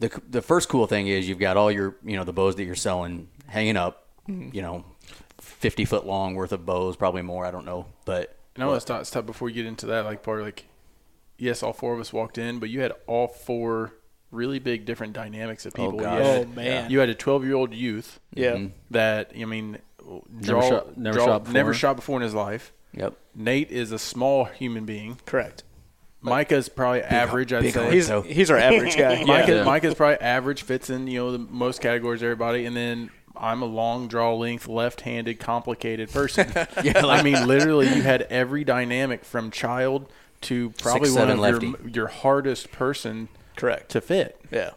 S2: the The first cool thing is you've got all your you know the bows that you're selling hanging up. Mm-hmm. You know, fifty foot long worth of bows, probably more. I don't know, but
S5: And I want to stop, stop before you get into that. Like part like, yes, all four of us walked in, but you had all four really big different dynamics of people.
S2: gosh.
S5: You had,
S3: Oh, man.
S5: you had a 12 year old youth
S3: yeah.
S2: Mm-hmm.
S5: that I mean,
S1: Never
S5: draw,
S1: shot- never
S5: draw-
S1: shot before.
S5: never shot before in his life.
S2: Yep.
S5: Nate is a small human being.
S3: Correct.
S5: Micah's probably average. I'd say.
S3: He's he's our average guy. *laughs*
S5: Micah,
S1: Yeah.
S5: Micah's probably average, fits in you know the most categories of everybody, and then I'm a long draw length, left-handed, complicated person. *laughs*
S2: Yeah,
S5: I mean, literally, you had every dynamic from child to probably one of your,
S2: lefty.
S5: your hardest person
S3: Correct.
S5: to fit,
S3: Yeah.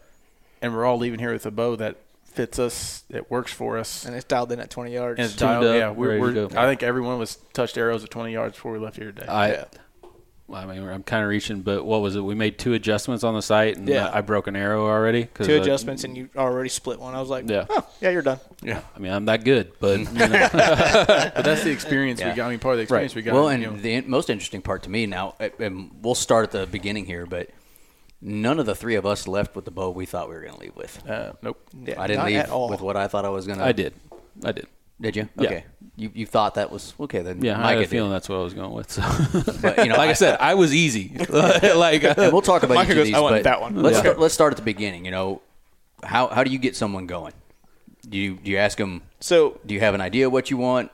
S5: and we're all leaving here with a bow that fits us, that works for us,
S3: And it's dialed in at 20 yards.
S5: and it's dialed.
S1: up,
S5: Yeah, we're,
S1: ready
S5: we're
S1: go.
S5: I think everyone was touched arrows at 20 yards before we left here today.
S1: I,
S3: Yeah.
S1: Well, I mean, I'm kind of reaching, but what was it? We made two adjustments on the sight, and
S3: Yeah.
S1: I, I broke an arrow already. 'cause
S3: Two
S1: I-
S3: adjustments, and you already split one. I was like,
S1: Yeah.
S3: oh, yeah, you're done.
S5: yeah,
S1: I mean, I'm that good, but you know, *laughs*
S5: but that's the experience
S2: Yeah.
S5: we got. I mean, part of the experience we got.
S2: Well, and
S5: you know.
S2: the in- most interesting part to me now, and we'll start at the beginning here, but none of the three of us left with the bow we thought we were going to leave with.
S5: uh, nope.
S3: Yeah,
S2: I didn't
S3: not
S2: leave
S3: at all.
S2: with what I thought I was going to.
S1: I did, I did.
S2: Did you?
S1: Yeah.
S2: Okay. You you thought that was okay then?
S1: Yeah, I had a feeling that's what I was going with. So.
S2: But, you know, *laughs*
S1: like I,
S2: I-
S1: said, I was easy. *laughs* like, uh,
S2: And we'll talk about
S3: Micah
S2: each of these,
S3: "I want
S2: but
S3: that one."
S2: Let's
S1: Yeah.
S2: start, let's start at the beginning. You know, how how do you get someone going? Do you do you ask them?
S3: So
S2: Do you have an idea what you want?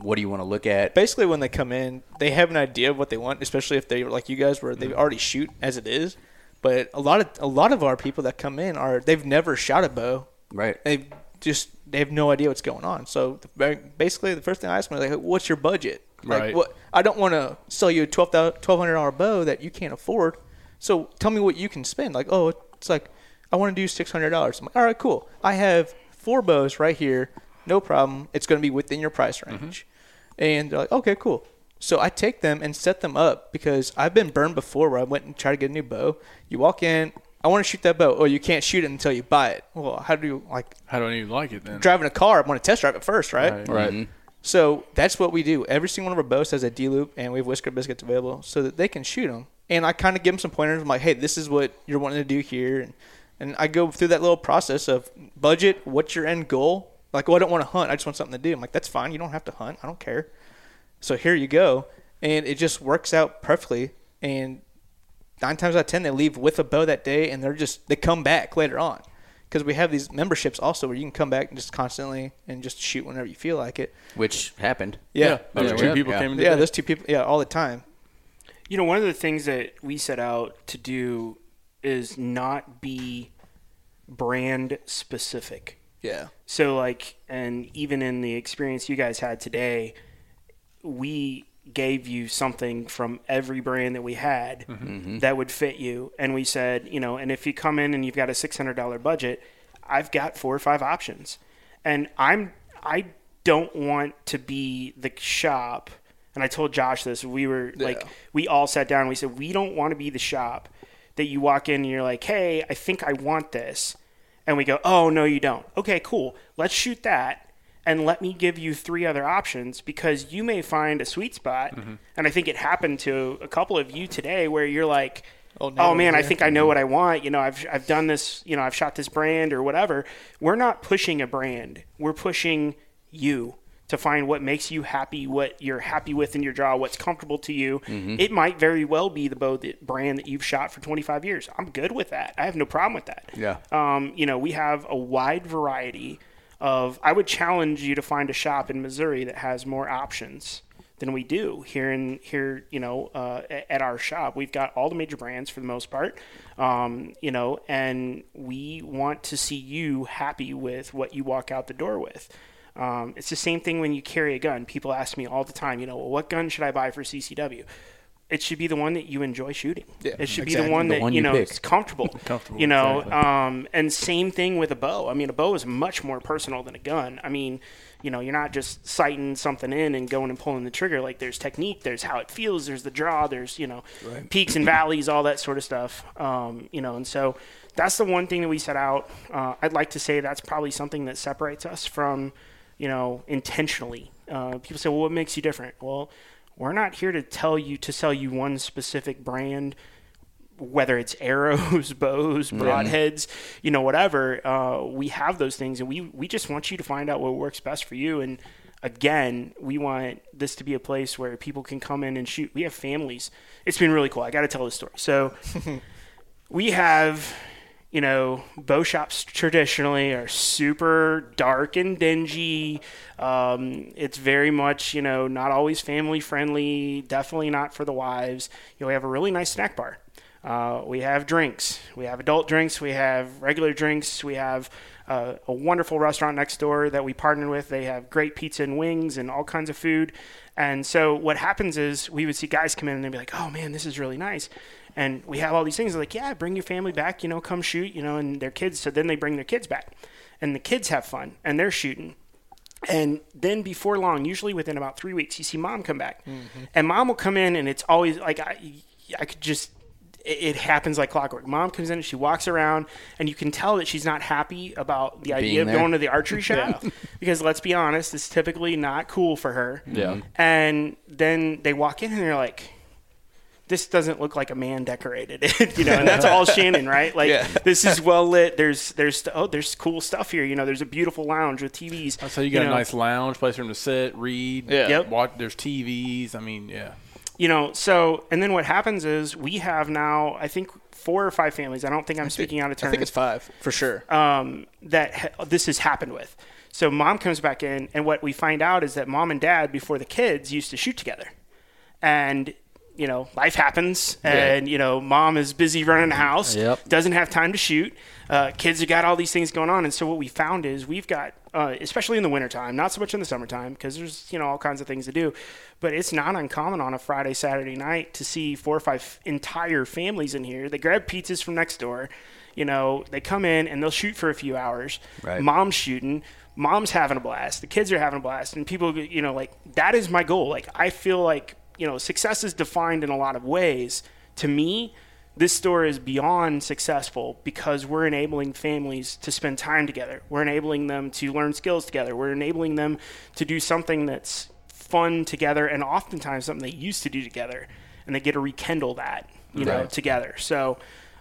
S2: What do you want to look at?
S3: basically, when they come in, they have an idea of what they want, especially if they were like you guys, where they already shoot as it is. But a lot of a lot of our people that come in are they've never shot a bow.
S2: Right.
S3: They just they have no idea what's going on. So the, basically, the first thing I ask them is like, "What's your budget?" Like,
S5: Right.
S3: what I don't want to sell you a twelve hundred dollar bow that you can't afford. So tell me what you can spend. Like, oh, it's like I want to do six hundred dollars. I'm like, all right, cool. I have four bows right here. No problem. It's going to be within your price range. Mm-hmm. And they're like, okay, cool. So I take them and set them up because I've been burned before where I went and tried to get a new bow. You walk in, I want to shoot that bow. Oh, you can't shoot it until you buy it. Well, how do you like
S5: How do I even like it then?
S3: driving a car? I want to test drive it first, right?
S5: Right.
S1: right.
S2: Mm-hmm.
S3: So that's what we do. Every single one of our bows has a D loop, and we have whisker biscuits available so that they can shoot them. And I kind of give them some pointers. I'm like, hey, this is what you're wanting to do here, and and I go through that little process of budget. What's your end goal? Like, oh, I don't want to hunt. I just want something to do. I'm like, that's fine. You don't have to hunt. I don't care. So here you go, and it just works out perfectly. And nine times out of ten, they leave with a bow that day, and they're just they come back later on because we have these memberships also where you can come back and just constantly and just shoot whenever you feel like it.
S2: Which happened.
S3: Yeah,
S5: Those
S1: Yeah,
S5: two people
S2: yeah.
S5: came in
S3: yeah,
S5: today.
S3: those two people, yeah, all the time.
S4: You know, one of the things that we set out to do is not be brand specific.
S3: Yeah,
S4: So, like, and even in the experience you guys had today, we gave you something from every brand that we had mm-hmm. Mm-hmm. that would fit you. And we said, you know, and if you come in and you've got a $600 budget, I've got four or five options. And I'm, I don't want to be the shop. And I told Josh this. We were like, we all sat down and we said, we don't want to be the shop that you walk in and you're like, hey, I think I want this. And we go, oh, no, you don't. Okay, cool. Let's shoot that. And let me give you three other options because you may find a sweet spot. And I think it happened to a couple of you today where you're like,
S3: Old
S4: oh man, I think I know what I want. You know, I've, I've done this, you know, I've shot this brand or whatever. We're not pushing a brand, we're pushing you to find what makes you happy, what you're happy with in your draw, what's comfortable to you. It might very well be the bow that brand that you've shot for 25 years. I'm good with that. I have no problem with that.
S2: Yeah.
S4: Um, you know, we have a wide variety of. I would challenge you to find a shop in Missouri that has more options than we do here in here. You know, uh, at our shop, we've got all the major brands for the most part. Um, you know, and we want to see you happy with what you walk out the door with. Um, it's the same thing when you carry a gun. People ask me all the time, you know, well, what gun should I buy for CCW? It should be the one that you enjoy shooting.
S3: Yeah,
S4: it should be
S3: exactly.
S4: the one
S2: The
S4: that
S2: one
S4: you
S2: you
S4: know
S2: pick.
S4: is comfortable. *laughs*
S5: Comfortable,
S4: You know,
S5: exactly.
S4: um, and same thing with a bow. I mean, a bow is much more personal than a gun. I mean, you know, you're not just sighting something in and going and pulling the trigger. Like there's technique, there's how it feels, there's the draw, there's you know, peaks and valleys, all that sort of stuff. Um, you know, and so that's the one thing that we set out. Uh, I'd like to say that's probably something that separates us from, you know, intentionally. Uh, people say, well, what makes you different? Well, we're not here to tell you to sell you one specific brand whether it's arrows, *laughs* bows, broadheads, you know, whatever, uh, we have those things, and we we just want you to find out what works best for you. And again, we want this to be a place where people can come in and shoot. We have families. It's been really cool. I got to tell this story. So *laughs* we have you know, bow shops traditionally are super dark and dingy. Um, it's very much, you know, not always family friendly, definitely not for the wives. You know, we have a really nice snack bar. Uh, we have drinks. We have adult drinks. We have regular drinks. We have uh, a wonderful restaurant next door that we partner with. They have great pizza and wings and all kinds of food. And so what happens is we would see guys come in and they'd be like, "Oh man, this is really nice." And we have all these things like, "Yeah, bring your family back. You know, come shoot. You know, and their kids." So then they bring their kids back, and the kids have fun and they're shooting. And then before long, usually within about three weeks, you see mom come back, mm-hmm. and mom will come in, and it's always like I, I could just it, it happens like clockwork. Mom comes in and she walks around, and you can tell that she's not happy about the idea of
S2: there.
S4: going to the archery *laughs* shop because let's be honest, it's typically not cool for her.
S1: Yeah.
S4: And then they walk in and they're like, "This doesn't look like a man decorated it," *laughs* you know. And that's all Shannon, right? Like
S3: Yeah. *laughs*
S4: this is well lit. There's there's oh there's cool stuff here. You know, there's a beautiful lounge with TVs.
S5: So you got
S4: know.
S5: a nice lounge place for them to sit, read.
S3: Yeah.
S4: Yep.
S5: Watch. There's TVs. I mean, yeah.
S4: you know so and then what happens is we have now i think four or five families i don't think i'm speaking out of turn.
S3: I
S4: turn
S3: think it's five for sure.
S4: um, that ha- this has happened with so mom comes back in and what we find out is that mom and dad before the kids used to shoot together and you know life happens and you know mom is busy running the house
S1: Yep.
S4: doesn't have time to shoot uh, kids have got all these things going on. And so what we found is we've got uh, especially in the wintertime not so much in the summertime because there's you know all kinds of things to do but it's not uncommon on a friday saturday night to see four or five entire families in here. They grab pizzas from next door you know they come in and they'll shoot for a few hours.
S2: Right.
S4: mom's shooting mom's having a blast the kids are having a blast and people you know like that is my goal. Like i feel like you know success is defined in a lot of ways to me this store is beyond successful because we're enabling families to spend time together we're enabling them to learn skills together we're enabling them to do something that's fun together and oftentimes something they used to do together and they get to rekindle that you know together so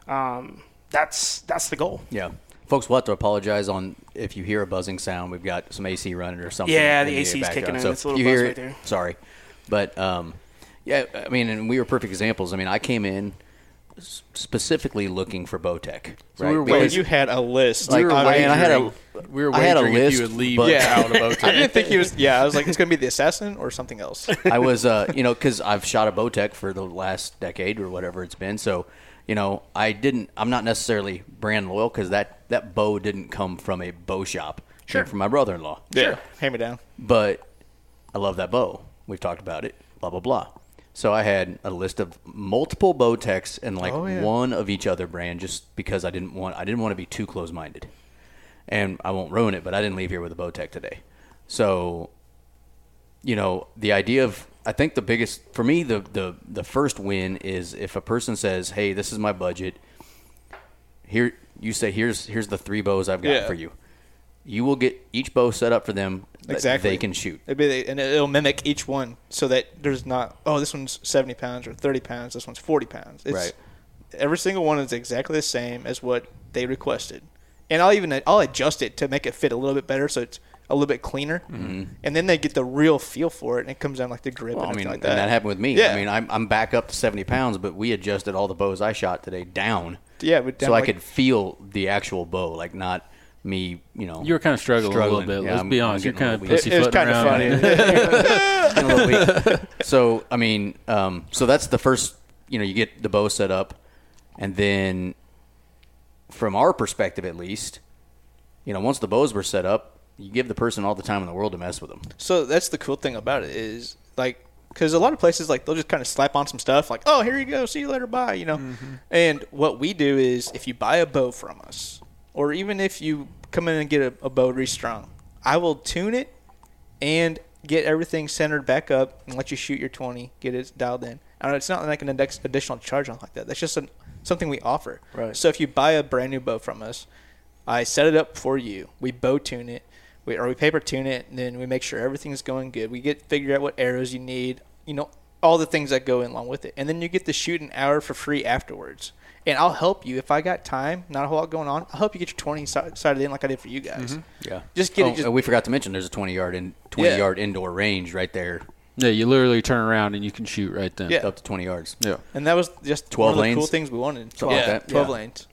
S4: um, that's that's the goal
S2: Yeah. Folks, we'll have to apologize on if you hear a buzzing sound. We've got some AC running or something.
S4: Yeah, the AC 's
S2: background.
S4: kicking in.
S2: So
S4: It's a little buzz right there.
S2: Sorry, but um, yeah, I mean, and we were perfect examples. I mean, I came in specifically looking for Bowtech.
S5: So
S2: right?
S5: we were
S3: Well, you had a list.
S2: like,
S5: were
S2: I, mean, I had a,
S5: We were
S2: I had a list,
S5: you would leave
S2: but-
S5: out of bow
S3: I didn't think he was. Yeah, I was like, it's gonna be the assassin or something else.
S2: I was, uh, you know, because I've shot a Bowtech for the last decade or whatever it's been. So, you know, I didn't. I'm not necessarily brand loyal because that that bow didn't come from a bow shop.
S4: Sure.
S2: From my brother-in-law.
S3: Yeah, hand me down.
S2: But I love that bow. We've talked about it. Blah blah blah. So I had a list of multiple Bowtechs and like
S3: Oh, yeah.
S2: one of each other brand, just because I didn't want I didn't want to be too close-minded. And I won't ruin it, but I didn't leave here with a Bowtech today. So you know, the idea of I think the biggest for me the the the first win is if a person says, "Hey, this is my budget. Here you say here's here's the three bows I've got
S3: Yeah.
S2: for you." You will get each bow set up for them that
S3: Exactly.
S2: they can shoot.
S3: Be, and it'll mimic each one so that there's not. Oh, this one's seventy pounds or thirty pounds. This one's forty pounds. It's,
S2: Right.
S3: Every single one is exactly the same as what they requested, and I'll even I'll adjust it to make it fit a little bit better, so it's a little bit cleaner, and then they get the real feel for it, and it comes down like the grip
S2: Mm-hmm. Well, I mean,
S3: like that.
S2: that happened with me.
S3: Yeah.
S2: I mean, I'm, I'm back up to 70 pounds, but we adjusted all the bows I shot today down,
S3: yeah, but
S2: so
S3: down
S2: I could feel the actual bow, like not me, you know.
S1: You were kind of struggling,
S2: Struggling.
S1: a little bit.
S2: Yeah,
S1: Let's
S2: I'm-
S1: be honest. You're kind of
S2: little weak.
S3: It, it was
S1: pussyfooting
S3: kind of funny. *laughs*
S2: getting a little weak. So I mean, um, so that's the first. You know, you get the bow set up, and then, from our perspective at least, you know, once the bows were set up, you give the person all the time in the world to mess with them.
S3: So that's the cool thing about it is like because a lot of places like they'll just kind of slap on some stuff like oh here you go see you later bye you know
S2: Mm-hmm.
S3: and what we do is if you buy a bow from us or even if you come in and get a, a bow restrung I will tune it and get everything centered back up and let you shoot your 20 get it dialed in I it's not like an index, additional charge on like that that's just an, something we offer
S2: Right.
S3: so if you buy a brand new bow from us I set it up for you. We bow tune it, we, or we paper tune it, and then we make sure everything's going good. We get figure out what arrows you need, you know, all the things that go in along with it, and then you get to shoot an hour for free afterwards. And I'll help you if I got time, not a whole lot going on. I'll help you get your twenty si- sighted in like I did for you guys.
S2: Yeah,
S3: Just get
S2: oh,
S3: it. Just,
S2: we forgot to mention there's a 20 yard in 20
S3: Yeah.
S2: yard indoor range right there,
S1: Yeah, you literally turn around and you can shoot right then.
S3: Yeah.
S2: up to 20 yards.
S1: Yeah.
S3: and that was just
S2: 12
S3: one of the cool things we wanted.
S2: Something like
S3: yeah,
S2: that?
S3: twelve
S2: Yeah.
S3: lanes.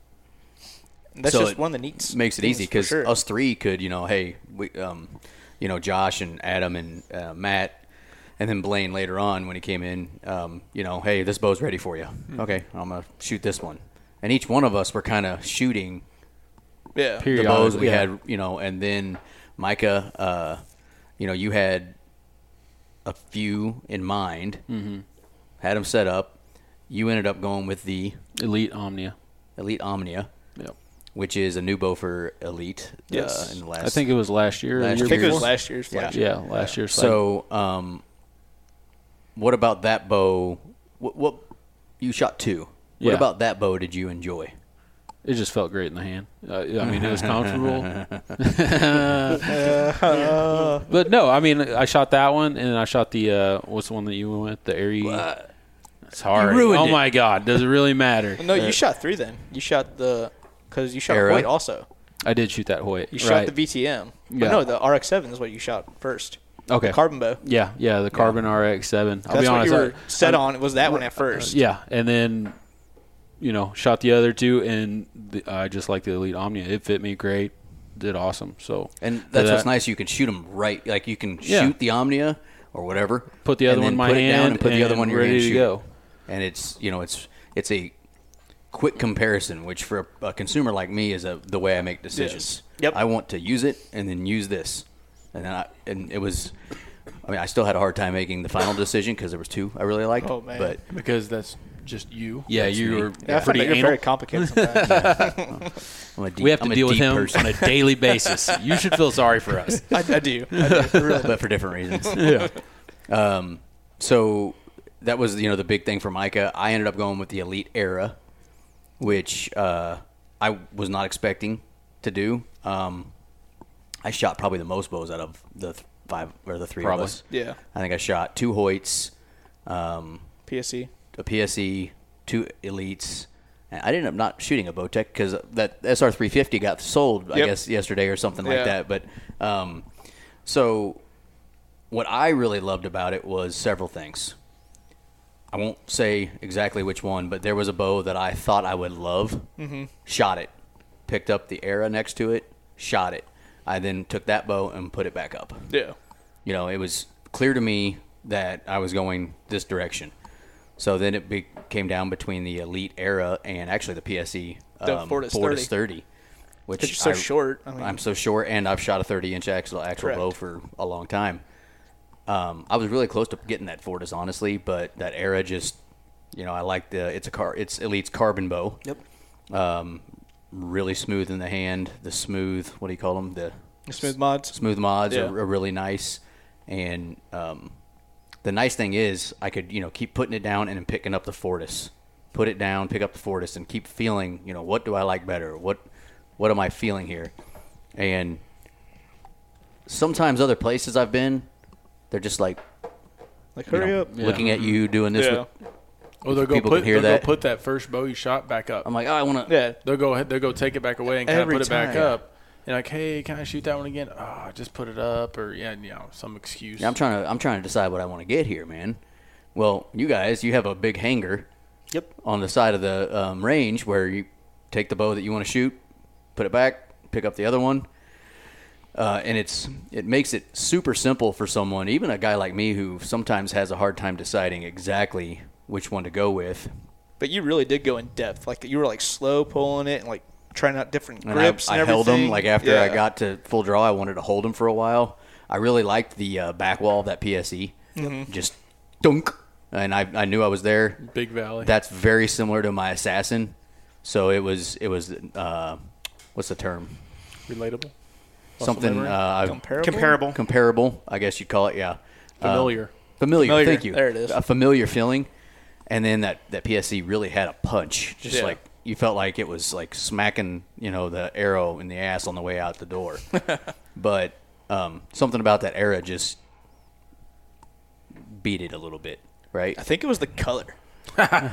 S3: That's
S2: So
S3: just one of the neat
S2: makes it easy because
S3: sure.
S2: us three could, you know, hey, we, um, you know, Josh and Adam and uh, Matt, and then Blaine later on when he came in, um, you know, hey, this bow's ready for you.
S3: Hmm.
S2: Okay, I'm gonna shoot this one, and each one of us were kind of shooting
S3: yeah.
S2: the
S1: Period.
S2: bows we
S1: Yeah.
S2: had, you know, and then Micah, uh, you know, you had a few in mind, mm-hmm. had them set up. You ended up going with the
S1: Elite Omnia.
S2: Elite Omnia,
S1: Yep.
S2: which is a new bow for Elite.
S3: Yes.
S2: Uh, in the last,
S1: I think it was last year.
S2: Last
S1: year
S3: I think it was last year's
S2: Yeah.
S1: Yeah, last year's.
S2: So, um, what about that bow? What, what you shot two? What
S1: Yeah.
S2: about that bow? Did you enjoy?
S1: it just felt great in the hand. Uh, I mean, it was *laughs* comfortable. *laughs* but no, I mean, I shot that one, and I shot the uh, what's the one that you went with? The Era. It's hard.
S2: ruined
S1: oh
S2: it.
S1: my god, does it really matter?
S3: No, you shot three then. You shot the because you shot
S2: Era?
S3: Hoyt also.
S1: I did shoot that Hoyt.
S3: You
S1: right.
S3: shot the VTM. But
S1: Yeah.
S3: no, the RX-7 is what you shot first.
S1: Okay.
S3: The carbon bow.
S1: yeah, yeah, the Carbon RX-7. I'll
S3: That's
S1: be
S3: what
S1: honest.
S3: you
S1: I-
S3: were set
S1: I'm-
S3: on. It was that one at uh, first.
S1: Yeah, and then you know shot the other two, and the, I just like the Elite Omnia. It fit me great. Did awesome. So
S2: And that's
S1: that-
S2: what's nice. You can shoot them right. Like you can
S1: Yeah.
S2: shoot the Omnia or whatever.
S1: Put the other
S2: and
S1: one
S2: then
S1: in my
S2: put it down
S1: hand
S2: and put the other
S1: and
S2: one in your
S1: ready
S2: hand.
S1: to
S2: shoot.
S1: go.
S2: And it's you know it's it's a quick comparison, which for a, a consumer like me is a, the way I make decisions.
S3: Yep.
S2: I want to use it and then use this, and then I, and it was. I mean, I still had a hard time making the final decision because there was two I really liked.
S3: Oh, man.
S2: But
S5: because that's just you.
S1: Yeah, you were
S3: yeah,
S1: pretty
S3: you're
S1: anal.
S3: very complicated *laughs* sometimes.
S2: Deep, *laughs*
S1: we have to
S2: I'm
S1: deal with him
S2: person,
S1: on a daily *laughs* basis. You should feel sorry for us.
S3: I, I do. I do. Really.
S2: but for different reasons.
S1: yeah.
S2: Um, so that was you know the big thing for Micah. I ended up going with the Elite Era, which uh, I was not expecting to do. Um, I shot probably the most bows out of the th- five or the three
S1: Probably.
S2: of us.
S3: Yeah.
S2: I think I shot two Hoyts, um,
S3: PSE.
S2: a PSE, two Elites. And I ended up not shooting a Bowtech because that SR350 got sold, I
S3: Yep.
S2: guess, yesterday or something like
S3: Yeah.
S2: that. But um, so what I really loved about it was several things. I won't say exactly which one, but there was a bow that I thought I would love. Mm-hmm. Shot it, picked up the Era next to it, shot it. I then took that bow and put it back up
S3: Yeah.
S2: you know, it was clear to me that I was going this direction. So then it be, came down between the Elite Era and actually the PSE
S3: The
S2: um,
S3: Fortis
S2: 30, which
S3: Because you're so
S2: I-
S3: short. I mean,
S2: I'm so short, and I've shot a 30 inch actual actual
S3: Correct.
S2: bow for a long time. Um, I was really close to getting that Fortis, honestly, but that Era just, you know, I like the it's a car it's Elite's carbon bow.
S3: Yep.
S2: Um, really smooth in the hand. The smooth, what do you call them? The
S3: The smooth mods.
S2: smooth mods
S3: Yeah.
S2: are, are really nice and um, the nice thing is i could you know keep putting it down and then picking up the fortis put it down pick up the fortis and keep feeling you know what do i like better what what am i feeling here and sometimes other places i've been they're just like
S3: Like,
S2: you
S3: hurry
S2: know,
S3: up.
S2: looking at you doing this
S3: Yeah.
S2: with,
S5: Or they'll go
S2: People
S5: put
S2: can hear
S5: they'll
S2: that.
S5: go put that first bow you shot back up.
S2: i'm like oh, i want to
S3: Yeah.
S5: They'll go ahead. They'll go take it back away and kind of
S3: Every
S5: put it back
S3: time.
S5: up. And like, hey, can I shoot that one again? Oh, just put it up, or yeah, you know, some excuse.
S2: Yeah, I'm trying to I'm trying to decide what I want to get here, man. Well, you guys, you have a big hanger.
S3: Yep.
S2: On the side of the um, range where you take the bow that you want to shoot, put it back, pick up the other one, uh, and it's it makes it super simple for someone, even a guy like me who sometimes has a hard time deciding exactly which one to go with.
S3: But you really did go in depth. Like you were like slow pulling it and like trying out different
S2: And
S3: grips
S2: I,
S3: and
S2: I held them like after I got to full draw, I wanted to hold them for a while. I really liked the uh, back wall of that PSE,
S3: Mm-hmm.
S2: just dunk, and I, I knew I was there.
S5: Big Valley.
S2: That's very similar to my assassin, so it was it was uh, what's the term?
S5: relatable. Muscle
S2: Something
S5: memory?
S2: uh,
S3: comparable.
S4: Comparable.
S2: comparable, I guess you'd call it. Yeah, Uh,
S5: familiar.
S2: familiar.
S3: Familiar.
S2: Thank you.
S3: There it is.
S2: A familiar feeling, and then that that PSE really had a punch, just
S3: Yeah.
S2: like you felt like it was like smacking you know the arrow in the ass on the way out the door. *laughs* but um, something about that era just beat it a little bit, right?
S3: I think it was the color. *laughs*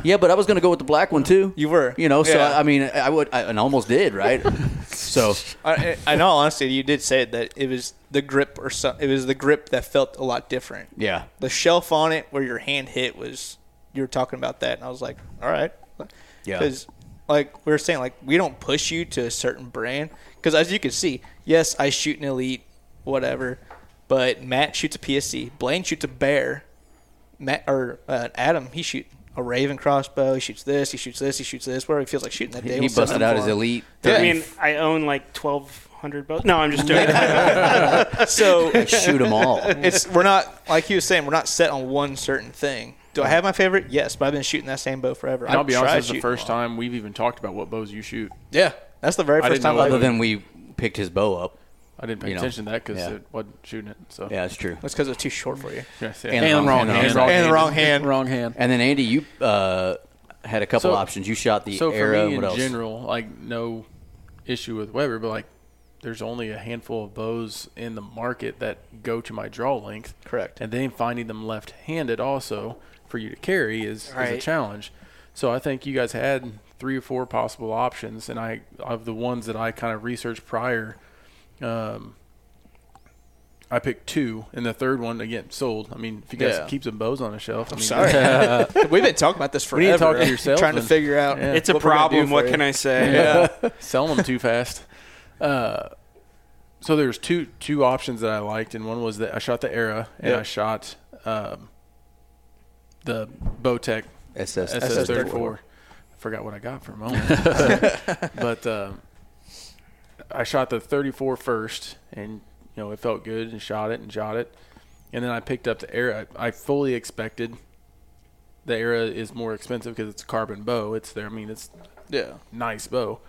S2: Yeah, but I was gonna go with the black one too.
S3: You were.
S2: you know. So
S3: Yeah.
S2: I mean, I would, I, and almost did, right? *laughs* so
S3: I, I know, honestly, you did say that it was the grip or some. It was the grip that felt a lot different.
S2: yeah,
S3: The shelf on it, where your hand hit, was you were talking about that, and I was like, all right,
S2: Yeah.
S3: because like we were saying, like we don't push you to a certain brand because as you can see, yes, I shoot an elite, whatever, but Matt shoots a PSE, Blaine shoots a bear, Matt or uh, Adam he shoots a Raven crossbow, he shoots this, he shoots this, he shoots this, where he feels like shooting that day.
S2: he
S3: we'll
S2: busted out his elite.
S3: Yeah.
S4: I mean, I own like 1,200 bows. No, I'm just joking. *laughs* *laughs*
S3: So
S2: shoot them all.
S3: it's we're not like he was saying we're not set on one certain thing. Do I have my favorite? Yes, but I've been shooting that same bow forever.
S5: And I'll
S3: I've
S5: be honest,
S3: tried
S5: this is the first
S3: them
S5: time we've even talked about what bows you shoot.
S3: Yeah, that's the very
S5: I
S3: first
S5: didn't
S3: time.
S5: know
S3: I've
S2: Other than we picked his bow up.
S5: I didn't pay
S2: You know,
S5: attention to that because
S2: yeah.
S5: it wasn't shooting it. So
S2: Yeah, that's true.
S3: That's because it's too short for you.
S5: Yes, yeah.
S2: And
S1: And wrong
S2: and
S1: hand.
S2: hand.
S3: And the wrong hand.
S1: Wrong hand.
S2: And then Andy, you uh, had a couple
S5: So-
S2: options. You shot the
S5: so for
S2: era.
S5: me
S2: what
S5: in
S2: else?
S5: general, like no issue with Weber, but like there's only a handful of bows in the market that go to my draw length.
S3: Correct.
S5: And then finding them left-handed also for you to carry is, is a challenge. So I think you guys had three or four possible options, and I of the ones that I kind of researched prior. Um, I picked two, and the third one again sold. I mean, if you guys
S3: Yeah.
S5: keep some bows on a shelf, I mean,
S3: Sorry, *laughs* *laughs* we've been talking about this
S5: We
S3: forever.
S5: need to talk to yourself
S3: trying to figure out.
S5: Yeah.
S4: it's a
S3: what we're gonna do
S4: problem. What
S3: you.
S4: can I say?
S3: Yeah. *laughs*
S5: selling them too fast. Uh, so there's two two options that I liked, and one was that I shot the Era, and
S3: Yep.
S5: I shot um, the Bowtech
S2: SS.
S5: SS34. I forgot what I got for a moment, *laughs* but um, I shot the 34 first, and you know it felt good, and shot it and shot it, and then I picked up the Era. I fully expected the Era is more expensive because it's a carbon bow. It's there. I mean, it's
S3: yeah.
S5: nice bow.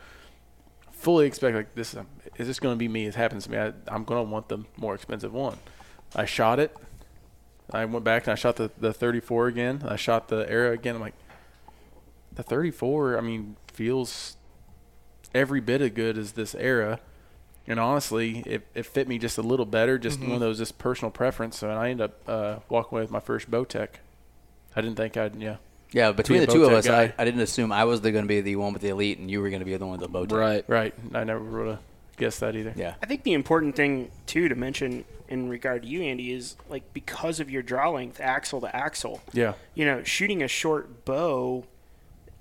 S5: Fully expect like this. Is this going to be me? It happens to me. I, I'm going to want the more expensive one. I shot it. I went back and I shot the, the 34 again. I shot the Era again. I'm like, the 34. I mean, feels every bit as good as this Era. And honestly, it, it fit me just a little better. Just one of those just personal preference. So and I ended up uh, walking away with my first Bowtech. I didn't think I'd yeah.
S2: Yeah, between
S5: Be
S2: the
S5: a
S2: two of us, I,
S5: guy.
S2: I didn't assume I was going to be the one with the elite, and you were going to be the one with the Bowtech.
S1: Right.
S5: Right. I never would have guessed that either.
S2: Yeah.
S4: I think the important thing too to mention in regard to you, Andy, is like because of your draw length, axle to axle.
S5: Yeah.
S4: You know, shooting a short bow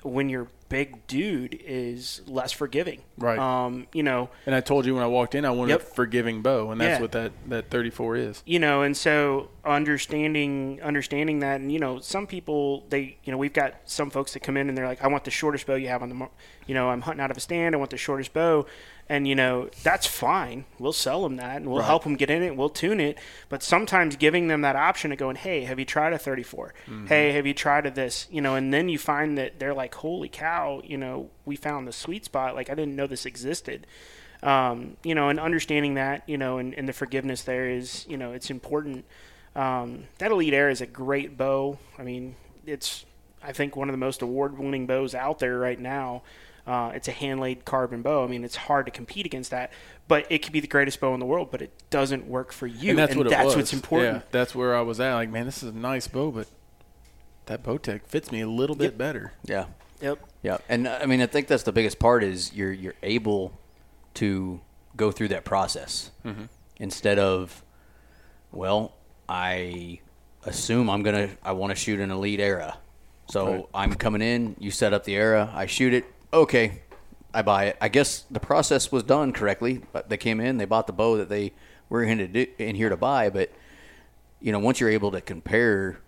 S4: when you're big dude is less forgiving.
S5: Right.
S4: Um, you know,
S5: And I told you when I walked in, I wanted
S4: Yep.
S5: a forgiving bow, and that's
S4: Yeah.
S5: what that, that 34 is.
S4: you know and so understanding understanding that and you know some people they you know we've got some folks that come in and they're like i want the shortest bow you have on the mar- you know i'm hunting out of a stand i want the shortest bow and you know that's fine. We'll sell them that and we'll help them get in it we'll tune it. But sometimes giving them that option of going hey have you tried a 34 hey have you tried a this? You know and then you find that they're like holy cow you know we found the sweet spot. Like i didn't know this existed. Um, you know, and understanding that, you know, and, and the forgiveness there is, you know, it's important. Um, that Elite Era is a great bow. I mean, it's, I think, one of the most award winning bows out there right now. Uh, it's a hand laid carbon bow. I mean, it's hard to compete against that, but it could be the greatest bow in the world, but it doesn't work for you.
S5: and that's what it
S4: that's
S5: was.
S4: what's important.
S5: Yeah, that's where I was at. Like, man, this is a nice bow, but that Bowtech fits me a little bit better.
S2: Yeah.
S4: Yep.
S2: Yeah, and uh, I mean, I think that's the biggest part is you're you're able to go through that process instead of, well, I assume I'm gonna I want to shoot an elite era, so
S5: Right.
S2: I'm coming in. You set up the era, I shoot it. Okay, I buy it. I guess the process was done correctly. But they came in, they bought the bow that they were in, to do, in here to buy. But you know, once you're able to compare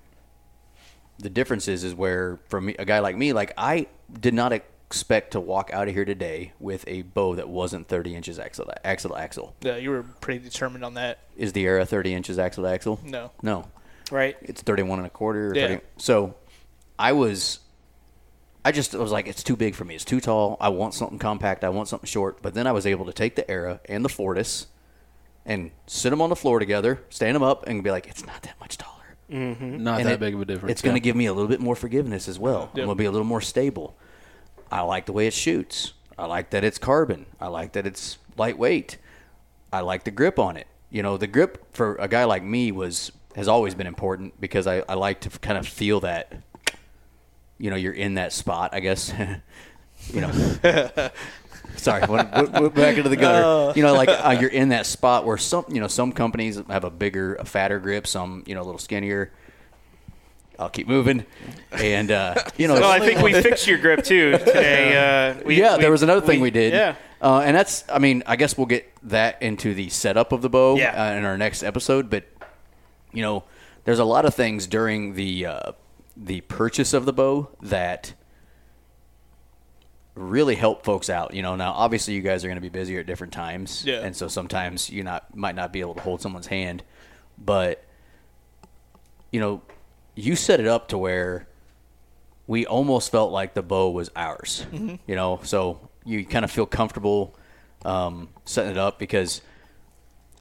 S2: the differences is where for me a guy like me like i did not expect to walk out of here today with a bow that wasn't 30 inches axle to axle to axle
S3: Yeah, you were pretty determined on that.
S2: is the era 30 inches axle to axle
S3: No.
S2: no
S4: Right.
S2: it's 31 and a quarter or
S3: Yeah.
S2: 30. so i was i just was like it's too big for me it's too tall i want something compact i want something short but then i was able to take the era and the fortis and sit them on the floor together stand them up and be like it's not that much taller mm-hmm.
S1: Not
S2: And
S1: that
S2: it-
S1: big of a difference.
S2: It's going to give me a little bit more forgiveness as well. I'm going to be a little more stable. I like the way it shoots. I like that it's carbon. I like that it's lightweight. I like the grip on it. You know, the grip for a guy like me was has always been important because I, I like to kind of feel that. You know, you're in that spot. I guess. *laughs* you know. *laughs* Sorry, went, went- went back into the gutter. you know, like uh, you're in that spot where some, you know, some companies have a bigger, a fatter grip, some, you know, a little skinnier I'll keep moving, and uh, you know,
S4: Well, I think we fixed your grip too today. Uh, we,
S2: yeah, there was another thing we, did.
S4: Yeah.
S2: Uh, and that's, I mean, I guess we'll get that into the setup of the bow
S4: Yeah.
S2: uh, in our next episode. But you know, there's a lot of things during the uh, the purchase of the bow that really help folks out. You know, now obviously you guys are going to be busier at different times,
S3: Yeah.
S2: and so sometimes you not might not be able to hold someone's hand, but you know, you set it up to where we almost felt like the bow was ours. You know, so you kind of feel comfortable um, setting it up because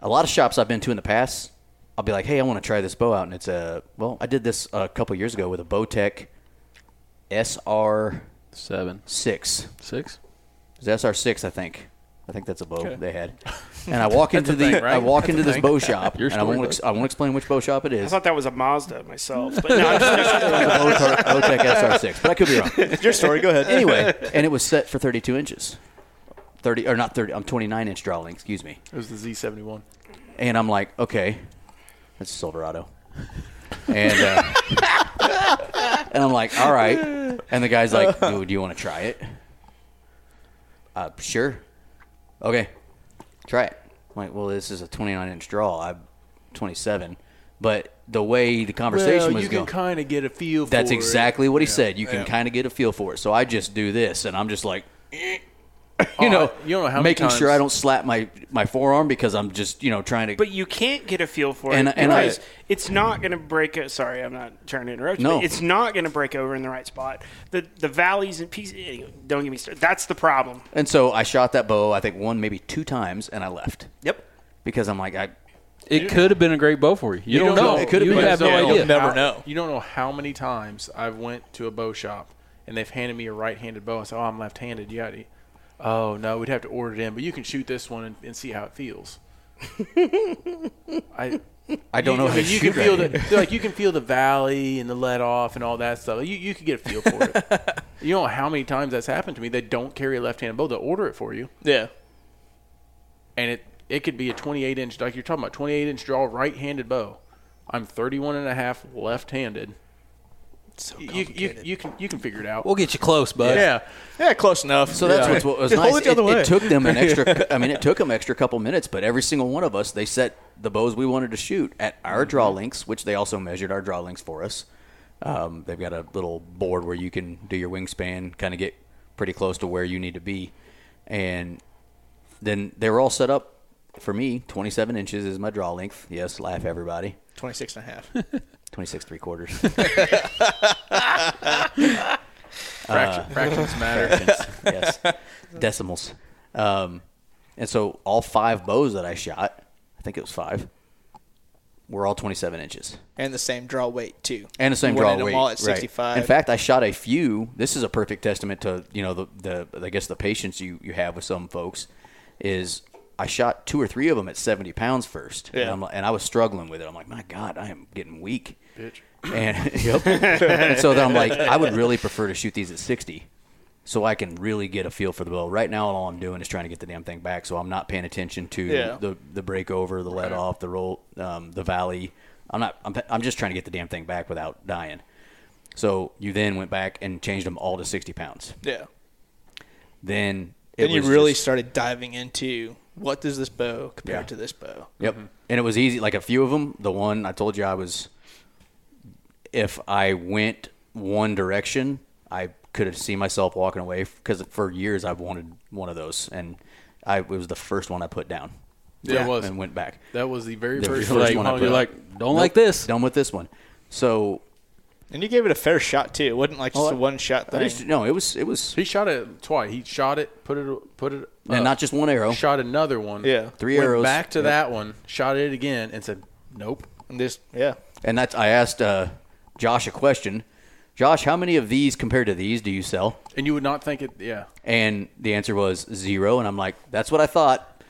S2: a lot of shops I've been to in the past, I'll be like, "Hey, I want to try this bow out," and it's a well, I did this a couple years ago with a Bowtech SR
S1: Seven,
S2: six.
S1: six.
S2: It was SR six, I think. I think that's a bow
S5: Okay.
S2: they had. And I walk *laughs* into the
S5: thing, right?
S2: I walk
S5: That's
S2: into this
S5: thing.
S2: bow shop, and I won't ex- I won't explain which bow shop it is.
S4: I thought that was a Mazda myself, but *laughs* no, I'm just-
S2: Bowtech SR6, but I could be wrong.
S3: Your story. Go ahead.
S2: Anyway, and it was set for 32 inches. 30 or not 30, I'm 29 inch draw length, excuse me.
S5: It was the Z71.
S2: And I'm like, okay, that's a Silverado. *laughs* And uh, and I'm like, all right. And the guy's like, dude, do you want to try it? Uh, sure. Okay, try it. I'm like, well, this is a 29 inch draw. I'm 27, but the way the conversation
S5: Well,
S2: was
S5: you
S2: going, you
S5: can kind of get a feel. For it.
S2: That's exactly
S5: it.
S2: what he
S5: Yeah.
S2: said. You can
S5: Yeah.
S2: kind of get a feel for it. So I just do this, and I'm just like, *laughs* you
S5: Oh,
S2: know,
S5: you don't know how many
S2: making sure I don't slap my my forearm because I'm just you know trying to.
S4: but you can't get a feel for
S2: And-
S4: it
S2: and I-
S4: it's not going to break. It. Sorry, I'm not trying to interrupt.
S2: No.
S4: but it's not going to break over in the right spot. The the valleys and pieces. anyway, eh, Don't get me started. That's the problem.
S2: and so I shot that bow. I think one maybe two times, and I left
S3: Yep.
S2: because I'm like I.
S1: It could have been a great bow for you. You, don't, know.
S2: It could have
S1: you
S2: been.
S1: have no
S5: You don't
S1: idea.
S3: Never
S5: how-
S3: know.
S5: You don't know how many times I've went to a bow shop and they've handed me a right-handed bow. I said, "Oh, I'm left-handed. You got to." Oh no, we'd have to order it in, but you can shoot this one and, and see how it feels. *laughs* I
S2: I don't know
S5: you,
S2: how
S5: I
S2: to
S5: mean, you
S2: shoot
S5: can feel
S2: right.
S5: the they're like you can feel the valley and the let off and all that stuff. You you could get a feel for it. *laughs* you know how many times that's happened to me. They don't carry a left-handed bow. They'll order it for you,
S3: Yeah.
S5: and it it could be a 28 inch like you're talking about 28 inch draw right-handed bow. I'm 31 and a half left-handed.
S3: So
S5: You, you, you can you can figure it out.
S1: We'll get you close, bud.
S5: yeah,
S3: yeah, close enough.
S2: So that's
S5: Yeah.
S2: what's what was *laughs*
S3: Just hold
S2: nice.
S3: it the other
S2: It,
S3: way.
S2: it took them an extra. *laughs* I mean, it took them extra couple minutes, but every single one of us, they set the bows we wanted to shoot at our draw lengths, which they also measured our draw lengths for us. Um, they've got a little board where you can do your wingspan, kind of get pretty close to where you need to be, and then they were all set up. For me, 27 inches is my draw length. Yes, laugh everybody.
S3: 26 and a half. *laughs*
S2: 26 three quarters. *laughs* *laughs*
S5: Fraction, fractions matter.
S2: yes, decimals. Um, and so all five bows that I shot, I think it was five, were all 27 inches
S3: and the same draw weight, too.
S2: and the same
S3: You
S2: draw
S3: wanted them
S2: weight.
S3: all at
S2: Right.
S3: 65.
S2: In fact, I shot a few. This is a perfect testament to you know the the I guess the patience you you have with some folks is. I shot two or three of them at 70 pounds first, and,
S3: Yeah.
S2: I'm, and I was struggling with it. I'm like, my God, I am getting weak.
S5: Bitch.
S2: And *laughs* yep. and so then I'm like, I would really prefer to shoot these at 60, so I can really get a feel for the bow. Right now, all I'm doing is trying to get the damn thing back, so I'm not paying attention to
S3: Yeah.
S2: the the break over, the let off, the roll, um, the valley. I'm not. I'm, I'm just trying to get the damn thing back without dying. So you then went back and changed them all to 60 pounds.
S3: yeah.
S2: Then
S3: Then you really
S2: just-
S3: started diving into what does this bow compare
S2: Yeah.
S3: to this bow?
S2: Yep. And it was easy. Like a few of them, the one I told you I was, if I went one direction, I could have seen myself walking away because for years I've wanted one of those, and I it was the first one I put down.
S5: Yeah, it was.
S2: and went back.
S5: That was the very
S2: The
S5: first
S2: first
S5: one.
S2: one I
S5: I
S2: put
S1: You're like, don't like this.
S2: Done with this one. So
S3: And you gave it a fair shot, too. It wasn't like just
S2: Oh,
S3: a one shot
S2: I
S3: thing.
S2: just- no, it was it was,
S5: He shot it twice. He shot it, put it, put it,
S2: and
S5: up,
S2: not just one arrow.
S5: shot another one.
S3: Yeah.
S2: Three
S5: went
S2: arrows.
S5: Back to
S2: Yep.
S5: that one, shot it again, and said, "Nope."
S3: And this, yeah.
S2: And that's I asked uh, Josh a question. Josh, how many of these compared to these do you sell?
S5: And you would not think it. Yeah,
S2: And the answer was zero. And I'm like, that's what I thought.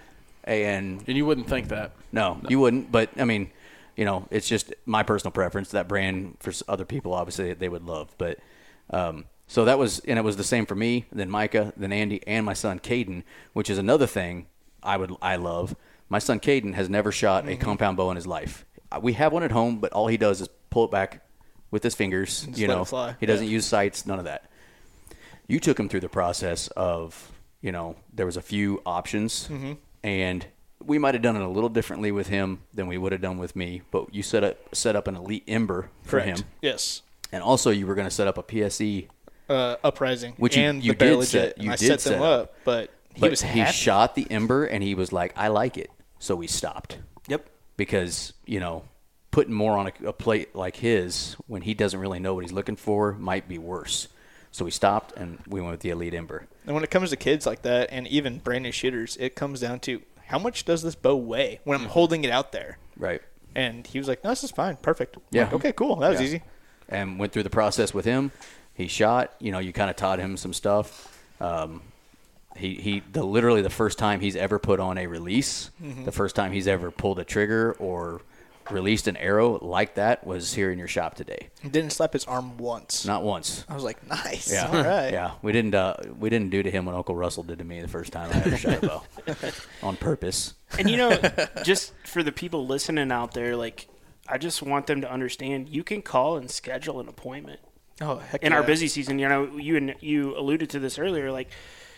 S2: And
S5: and you wouldn't think that.
S2: no, you wouldn't. But I mean, you know, it's just my personal preference. That brand for other people, obviously, they would love. But um, so that was, and it was the same for me. Then Micah, then Andy, and my son Caden, which is another thing I would I love. My son Caden has never shot a compound bow in his life. We have one at home, but all he does is pull it back with his fingers.
S3: Just
S2: you know,
S3: fly.
S2: he doesn't use sights, none of that. You took him through the process of, you know, there was a few options,
S3: Mm-hmm.
S2: and we might have done it a little differently with him than we would have done with me. But you set up set up an elite ember for
S3: Correct.
S2: him,
S3: Yes.
S2: and also you were going to set up a PSE
S3: Uh, uprising,
S2: Which you-
S3: and
S2: you
S3: the
S2: did
S3: Legit.
S2: set- you
S3: I
S2: did
S3: set
S2: set
S3: them
S2: up.
S3: up, but he
S2: but
S3: was
S2: he
S3: happy.
S2: shot the ember and he was like, I like it. So we stopped Yep. because, you know, putting more on a, a plate like his when he doesn't really know what he's looking for might be worse. So we stopped and we went with the Elite Ember.
S3: And when it comes to kids like that, and even brand new shooters, it comes down to how much does this bow weigh when
S2: Mm-hmm.
S3: I'm holding it out there.
S2: Right.
S3: And he was like, "No, this is fine, perfect." I'm
S2: Yeah.
S3: like, okay, cool. That was
S2: Yeah.
S3: easy.
S2: And went through the process with him. He shot, you know, you kind of taught him some stuff. Um, he, he the literally the first time he's ever put on a release,
S3: Mm-hmm.
S2: the first time he's ever pulled a trigger or released an arrow like that was here in your shop today.
S3: Didn't slap his arm once.
S2: Not once.
S3: I was like, "Nice,
S2: Yeah,
S3: all right."
S2: yeah. We didn't uh, we didn't do to him what Uncle Russell did to me the first time I ever shot a *laughs* bow on purpose.
S4: And you know, *laughs* just for the people listening out there, like I just want them to understand you can call and schedule an appointment.
S3: Oh, heck
S4: in
S3: yeah.
S4: our busy season, you know, you and you alluded to this earlier, like,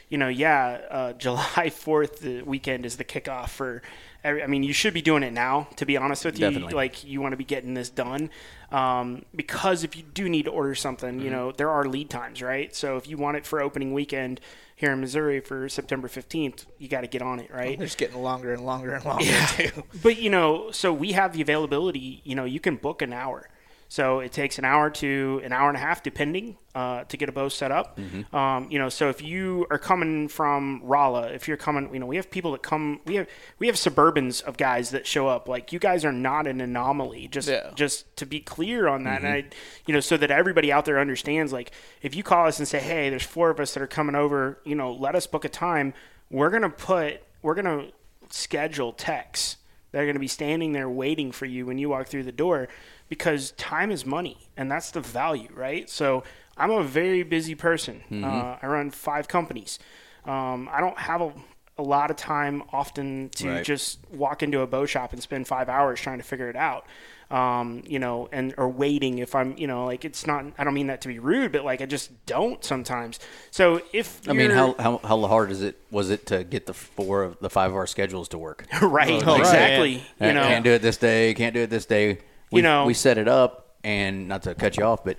S4: you know, yeah, uh, *laughs* July Fourth the weekend is the kickoff for. Every- I mean, you should be doing it now. To be honest with you,
S2: Definitely.
S4: like you want to be getting this done, um, because if you do need to order something, you know, there are lead times, right? So if you want it for opening weekend here in Missouri for September fifteenth, you got to get on it, right?
S3: Just getting longer and longer and longer too.
S4: But you know, so we have the availability. You know, you can book an hour. So it takes an hour to an hour and a half, depending, uh, to get a bow set up. Um, you know, so if you are coming from Rolla, if you're coming, you know, we have people that come. We have we have suburbans of guys that show up. Like you guys are not an anomaly. Just
S3: Yeah.
S4: just to be clear on that, and I, you know, so that everybody out there understands. Like if you call us and say, hey, there's four of us that are coming over. You know, let us book a time. We're gonna put. We're gonna schedule techs They're going to be standing there waiting for you when you walk through the door because time is money and that's the value, right? So I'm a very busy person. Uh, I run five companies. Um, I don't have a, a lot of time often to
S2: Right.
S4: just walk into a bow shop and spend five hours trying to figure it out. Um, you know, and or waiting if I'm, you know, like it's not. I don't mean that to be rude, but like I just don't sometimes. So if
S2: I mean, how, how how hard is it was it to get the four of the five of our schedules to work? *laughs*
S4: right,
S3: Oh, right.
S4: exactly. You
S2: Uh,
S4: know,
S2: can't do it this day, can't do it this day. We,
S4: You know-
S2: we set it up, and not to cut you off, but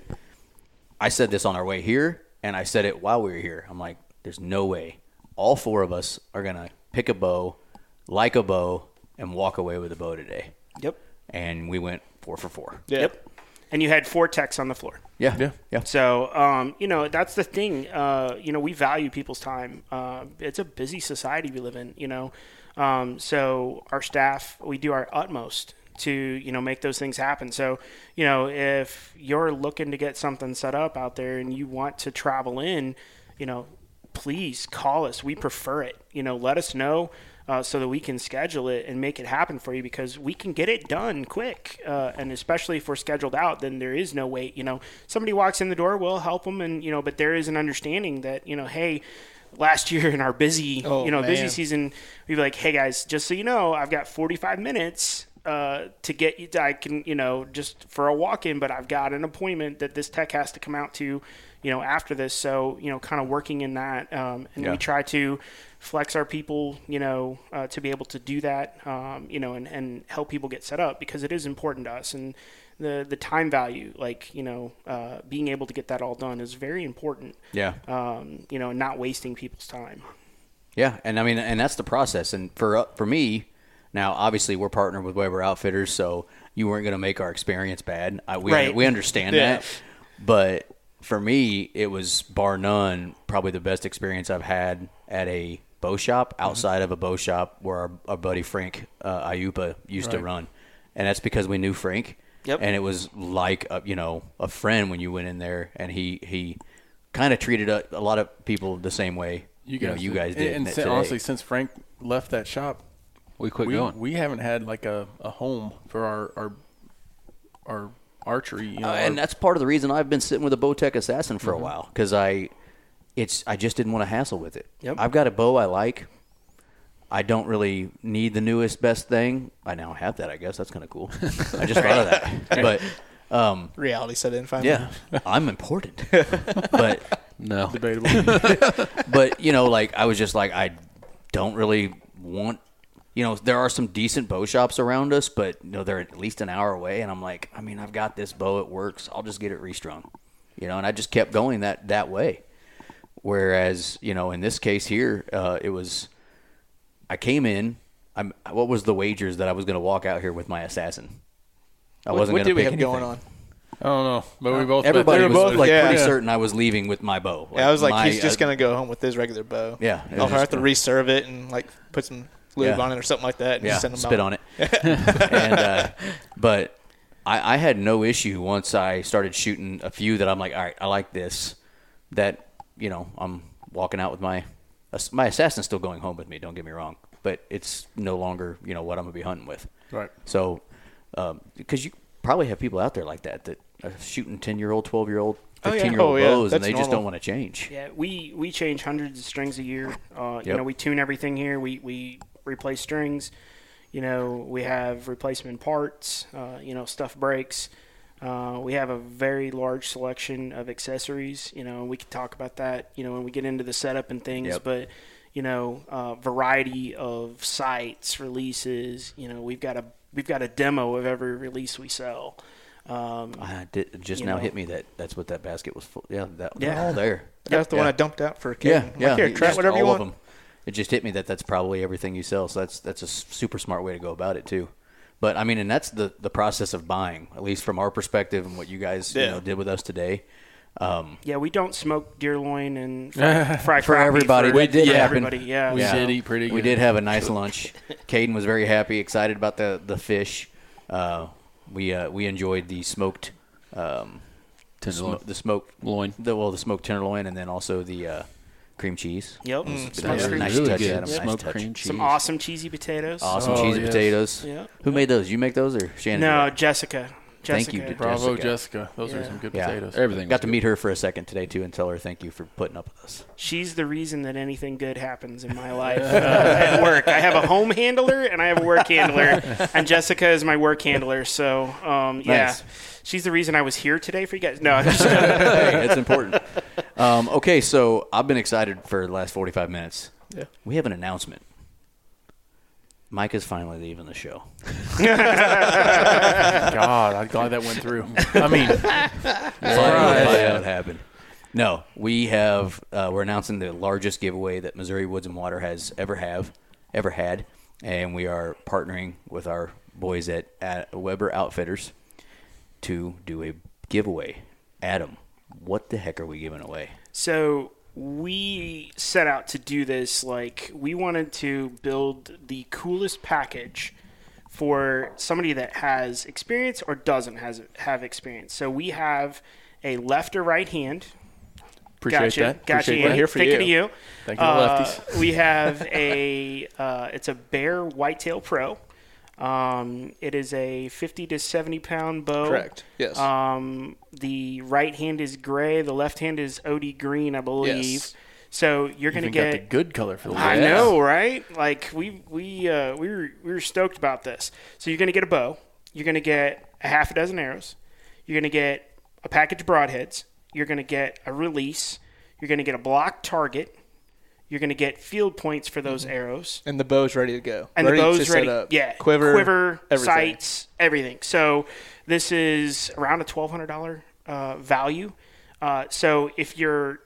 S2: I said this on our way here, and I said it while we were here. I'm like, there's no way all four of us are gonna pick a bow, like a bow, and walk away with a bow today.
S4: Yep.
S2: And we went four for four.
S3: Yeah.
S4: Yep. And you had four techs on the floor.
S2: Yeah,
S1: Yeah.
S2: yeah.
S4: So, um, you know, that's the thing. Uh, you know, we value people's time. Uh, it's a busy society we live in, you know. Um, so, our staff, we do our utmost to, you know, make those things happen. So, you know, if you're looking to get something set up out there and you want to travel in, you know, please call us. We prefer it. You know, let us know uh, so that we can schedule it and make it happen for you because we can get it done quick. Uh, and especially if we're scheduled out, then there is no wait. You know, somebody walks in the door, we'll help them, and you know, but there is an understanding that you know, hey. Last *laughs* year in our busy,
S3: Oh,
S4: you know, busy season, we'd be like, "Hey guys, just so you know, I've got 45 minutes uh, to get you. I can, you know, just for a walk-in, but I've got an appointment that this tech has to come out to, you know, after this. So, you know, kind of working in that, um, and
S2: Yeah.
S4: we try to flex our people, you know, uh, to be able to do that, um, you know, and, and help people get set up because it is important to us and the the time value, like you know, uh, being able to get that all done is very important.
S2: Yeah.
S4: Um, you know, not wasting people's time.
S2: Yeah, and I mean, and that's the process. And for uh, for me, now obviously we're partnered with Weber Outfitters, so you weren't going to make our experience bad. I, we
S4: Right.
S2: we understand
S3: Yeah.
S2: that, but for me, it was bar none probably the best experience I've had at a bow shop outside of a bow shop where our, our buddy Frank uh, Ayupa used to run, and that's because we knew Frank.
S4: Yep.
S2: And it was like a, you know a friend when you went in there, and he he kind of treated a, a lot of people the same way. You, know, you guys did.
S5: And,
S2: that
S5: si-
S2: today.
S5: honestly, since Frank left that shop,
S1: We quit
S5: we,
S1: going.
S5: we haven't had like a, a home for our our, our archery. You know,
S2: Uh, and
S5: our-
S2: that's part of the reason I've been sitting with a Bowtech Assassin for
S5: Mm-hmm.
S2: a while because I, it's I just didn't want to hassle with it.
S4: Yep.
S2: I've got a bow I like. I don't really need the newest best thing. I now have that. I guess that's kind of cool. I just thought of that. *laughs* But Um,
S3: Reality set in finally.
S2: yeah, I'm important, *laughs* but
S1: No.
S5: Debatable. *laughs*
S2: but you know, like I was just like I don't really want. You know, there are some decent bow shops around us, but you know they're at least an hour away, and I'm like, I mean, I've got this bow; it works. I'll just get it restrung. You know, and I just kept going that that way. Whereas, you know, in this case here, uh, it was I came in. I'm. What was the wagers that I was going to walk out here with my assassin? I
S3: What,
S2: wasn't
S3: what
S2: going
S3: did
S2: to
S3: we
S2: pick
S3: have
S2: anything.
S3: going on?
S5: I don't know, but we both.
S2: Everybody was
S3: both-
S2: like
S3: yeah.
S2: pretty
S3: Yeah.
S2: certain I was leaving with my bow.
S3: yeah, I was like,
S2: my,
S3: he's just
S2: uh,
S3: gonna go home with his regular bow.
S2: Yeah,
S3: I'll have to
S2: gonna-
S3: reserve it and like put some lube
S2: Yeah.
S3: on it or something like that. And
S2: yeah,
S3: send them
S2: spit
S3: out.
S2: on it. *laughs* and uh, but I, I had no issue once I started shooting a few that I'm like, all right, I like this. That you know, I'm walking out with my my assassin's still going home with me. Don't get me wrong, but it's no longer you know what I'm gonna be hunting with.
S5: Right.
S2: So, because you probably have people out there like that that are shooting ten year old, twelve year old,
S3: Oh,
S2: fifteen year old
S3: Oh, yeah.
S2: bows, and
S3: That's
S2: they just don't want to change.
S4: Yeah, we we change hundreds of strings a year. Uh, You know, we tune everything here. We we replace strings. You know, we have replacement parts. Uh, you know, stuff breaks. Uh, we have a very large selection of accessories. You know, we could talk about that. You know, when we get into the setup and things.
S2: Yep.
S4: But you know, uh, variety of sights releases. You know, we've got a we've got a demo of every release we sell. Um,
S2: I did, just now
S4: know.
S2: hit me that that's what that basket was full. Yeah, that
S4: Yeah.
S2: all there.
S3: That's the
S2: Yeah.
S3: one I dumped out for a kid.
S2: Yeah,
S3: I'm like,
S2: yeah.
S3: Here, try
S2: just
S3: whatever you
S2: all
S3: want.
S2: Of them. It just hit me that that's probably everything you sell. So that's that's a s- super smart way to go about it too. But I mean, and that's the the process of buying, at least from our perspective, and what you guys you know did with us today. Um,
S4: Yeah, we don't smoke deer loin and *laughs* fry, fry
S2: For everybody.
S4: For,
S2: We did
S4: yeah,
S2: happen.
S4: everybody. Yeah,
S5: We
S2: Yeah.
S5: did eat pretty good.
S2: we did have a nice lunch. *laughs* Caden was very happy, excited about the the fish. Uh, we uh, we enjoyed the smoked um,
S1: Tenderloin.
S2: smo- the smoked
S1: Loin.
S2: the well the smoked tenderloin, and then also the uh, cream cheese.
S4: Yep.
S2: It was
S4: Smoked
S2: a nice,
S4: cream
S2: nice
S1: really
S2: touch
S1: good.
S2: at 'em, nice
S1: Smoked
S2: touch.
S1: cream cheese.
S4: Some awesome cheesy potatoes.
S2: Awesome
S5: Oh,
S2: cheesy
S5: yes.
S2: potatoes.
S4: Yeah.
S2: Who made those? You make those or Shannon?
S4: No,
S2: did
S4: Jessica.
S2: Thank you
S5: Bravo,
S2: Jessica.
S5: Jessica. Those are some good
S2: Yeah.
S5: potatoes.
S1: Everything.
S2: Got to
S1: good.
S2: meet her for a second today too, and tell her thank you for putting up with us.
S4: She's the reason that anything good happens in my *laughs* life uh, at work. I have a home handler and I have a work handler, and Jessica is my work handler. So, um, yeah,
S2: Nice.
S4: she's the reason I was here today for you guys. No, I'm *laughs* just
S2: hey, it's important. Um, okay, so I've been excited for the last forty-five minutes.
S3: Yeah.
S2: We have an announcement. Mike is finally leaving the show. *laughs*
S5: God, I'm glad that went through. I mean, *laughs*
S2: Finally, that happened. No, we have. Uh, we're announcing the largest giveaway that Missouri Woods and Water has ever have, ever had, and we are partnering with our boys at, at Weber Outfitters to do a giveaway. Adam, what the heck are we giving away?
S4: So we set out to do this like we wanted to build the coolest package for somebody that has experience or doesn't has have experience. So we have a left or right hand.
S5: appreciate
S4: gotcha,
S5: that.
S4: Gotcha.
S5: Appreciate that.
S3: Here for
S4: Thinking
S3: you.
S4: of you.
S5: Thank you,
S4: Uh,
S5: lefties.
S4: we have a uh, it's a Bear Whitetail Pro. Um, it is a 50 to 70 pound bow.
S3: Correct. Yes.
S4: Um, the right hand is gray. The left hand is OD green, I believe.
S3: Yes.
S4: So you're going to
S5: get got the good color for the
S4: I
S5: lefties.
S4: know, right? Like we we uh, we were we were stoked about this. So you're going to get a bow. You're going to get a half a dozen arrows. You're going to get a package of broadheads. You're going to get a release. You're going to get a block target. You're going to get field points for those arrows.
S3: and the bow's ready to go.
S4: And
S3: ready
S4: the
S3: to
S4: bow's
S3: set
S4: ready.
S3: up.
S4: Yeah.
S3: Quiver.
S4: quiver,
S3: everything.
S4: sights, everything. So this is around a twelve hundred dollar uh, value. Uh, so if you're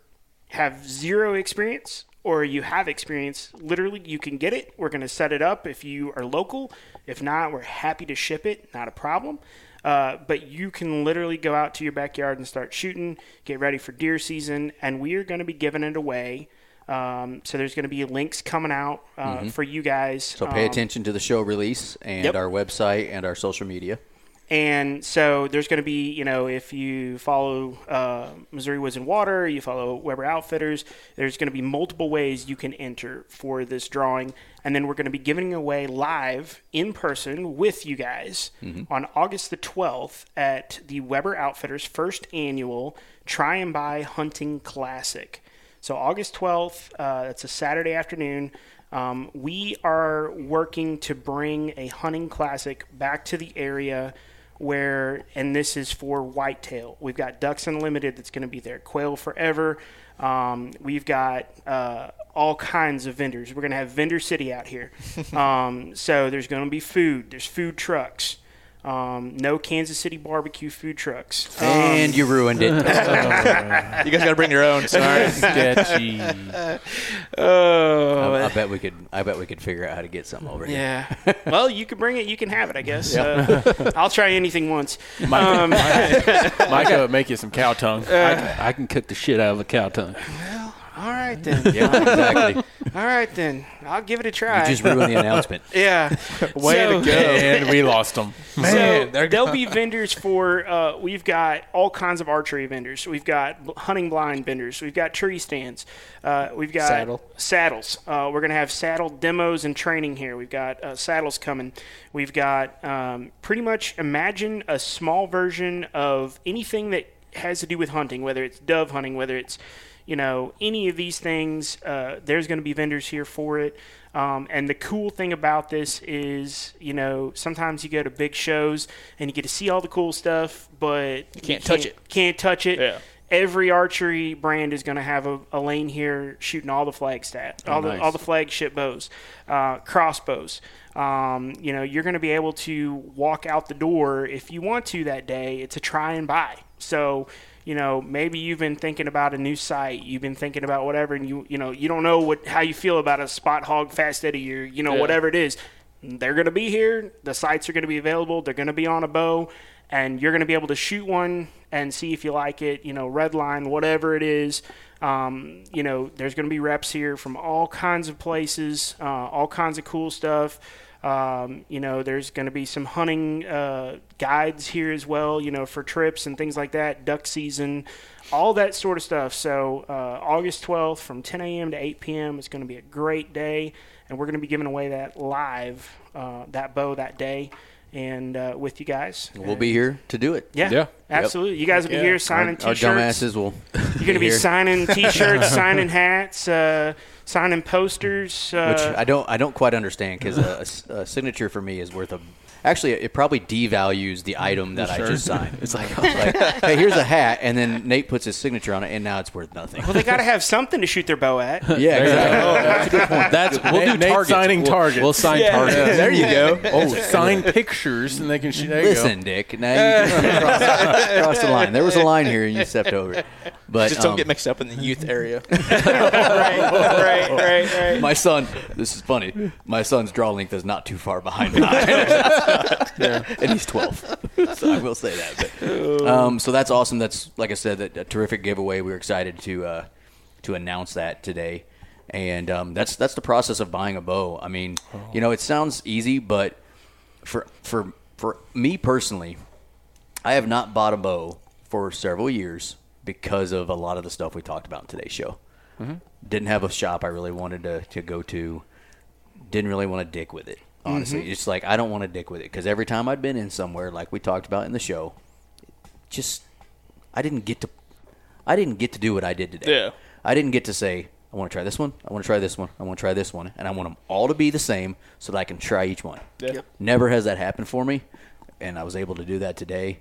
S4: have zero experience or you have experience, literally you can get it. We're going to set it up if you are local. If not, we're happy to ship it. Not a problem. Uh, but you can literally go out to your backyard and start shooting, get ready for deer season, and we are going to be giving it away. Um, so there's going to be links coming out uh, for you guys.
S2: So pay
S4: Um,
S2: attention to the show release and
S4: Yep.
S2: our website and our social media.
S4: And so there's going to be, you know, if you follow uh, Missouri Woods and Water, you follow Weber Outfitters, there's going to be multiple ways you can enter for this drawing. And then we're going to be giving away live in person with you guys on August the 12th at the Weber Outfitters first annual Try and Buy Hunting Classic. So August 12th, uh, that's a Saturday afternoon. Um, we are working to bring a hunting classic back to the area where, and this is for whitetail. We've got Ducks Unlimited that's going to be there, Quail Forever. Um, we've got uh, all kinds of vendors. We're going to have Vendor City out here. *laughs* um, so there's going to be food. There's food trucks. Um, no Kansas City barbecue food trucks. Um,
S2: And you ruined it. *laughs*
S3: You guys got to bring your own. Sorry. *laughs*
S5: Sketchy. *laughs*
S4: oh,
S2: I, I bet we could. I bet we could figure out how to get something over here.
S4: Yeah. well, you can bring it. You can have it, I guess. Uh, I'll try anything once.
S5: Mike, Mike, Mike uh, make you some cow tongue.
S1: I, can, I can cook the shit out of a cow tongue.
S4: All right *laughs* then.
S2: Yeah, exactly. *laughs*
S4: All right then. I'll give it a try.
S2: You just ruined the *laughs* announcement.
S4: yeah.
S5: Way
S4: So-
S5: to go. And we lost them.
S4: so there'll be vendors for. Uh, we've got all kinds of archery vendors. We've got hunting blind vendors. We've got tree stands. Uh, we've got
S3: Saddle.
S4: saddles. Uh, we're gonna have saddle demos and training here. We've got uh, saddles coming. We've got um, pretty much imagine a small version of anything that has to do with hunting, whether it's dove hunting, whether it's you know any of these things. Uh, there's going to be vendors here for it. Um, and the cool thing about this is, you know, sometimes you go to big shows and you get to see all the cool stuff, but you
S3: can't touch it.
S4: Can't touch it.
S3: Yeah.
S4: Every archery brand is going to have a, a lane here shooting all the flag stat, all
S1: nice.
S4: the all the flagship bows, uh, crossbows. Um, you know, you're going to be able to walk out the door if you want to that day It's a try and buy. So, you know, maybe you've been thinking about a new sight, you've been thinking about whatever, and you you know you don't know what how you feel about a Spot-Hogg Fast Eddie or you know
S3: Yeah.
S4: whatever it is. They're going to be here. The sights are going to be available. They're going to be on a bow, and you're going to be able to shoot one and see if you like it. You know, red line, whatever it is. Um, you know, there's going to be reps here from all kinds of places, uh, all kinds of cool stuff. Um, you know, there's going to be some hunting uh, guides here as well, you know, for trips and things like that, duck season, all that sort of stuff. So, uh, August 12th from 10 a.m. to 8 p.m. is going to be a great day, and we're going to be giving away that live, uh, that bow that day, and uh, with you guys.
S2: We'll be here to do it.
S4: Yeah,
S1: Yeah.
S4: absolutely. You guys will be
S5: Yeah.
S4: here signing
S2: our
S4: t-shirts.
S2: dumbasses will.
S4: You're going *laughs* to be
S2: here.
S4: signing *laughs* T-shirts, signing hats, uh, signing posters. Uh,
S2: which I don't I don't quite understand because a signature for me is worth a. Actually, it probably devalues the item that I just signed. *laughs* It's like, *laughs* like, hey, here's a hat, and then Nate puts his signature on it, and now it's worth nothing.
S4: well, they got to have *laughs* something to shoot their bow at.
S2: Yeah, exactly.
S5: That's a good point.
S1: That's we'll do
S5: Nate- Nate's
S1: targets.
S5: signing
S1: we'll,
S5: targets.
S1: We'll sign targets.
S5: there you go.
S1: Oh,
S5: Sign pictures, and they can shoot. There you
S2: Listen,
S5: go.
S2: Dick. Now you just crossed, crossed the line. There was a line here, and you stepped over it. But
S3: Just don't
S2: um,
S3: get mixed up in the youth area.
S4: right, right, right, right.
S2: my son. This is funny. My son's draw length is not too far behind mine, *laughs* and he's twelve. *laughs* So I will say that. But, um, so that's awesome. That's like I said, that a terrific giveaway. We were excited to uh, to announce that today, and um, that's that's the process of buying a bow. I mean, you know, it sounds easy, but for for for me personally, I have not bought a bow for several years because of a lot of the stuff we talked about in today's show. Didn't have a shop I really wanted to, to go to. Didn't really want to dick with it. Honestly, mm-hmm. it's like I don't want to dick with it because every time I'd been in somewhere, like we talked about in the show, just I didn't get to I didn't get to do what I did today.
S3: Yeah.
S2: I didn't get to say I want to try this one, I want to try this one, I want to try this one, and I want them all to be the same so that I can try each one.
S3: Yep.
S2: Never has that happened for me, and I was able to do that today.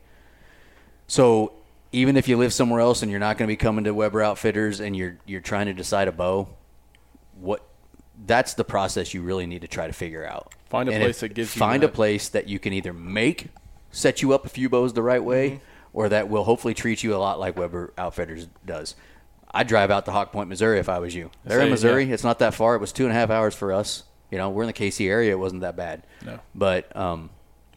S2: So even if you live somewhere else and you're not going to be coming to Weber Outfitters and you're you're trying to decide a bow, what that's the process you really need to try to figure out.
S5: Find a
S2: And
S5: place
S2: if-
S5: that gives you
S2: find a place that you can either make set you up a few bows the right way, or that will hopefully treat you a lot like Weber Outfitters does. I'd drive out to Hawk Point, Missouri if I was you. They're in Missouri.
S5: yeah.
S2: It's not that far. It was two and a half hours for us. You know, we're in the KC area. It wasn't that bad.
S5: No.
S2: But um,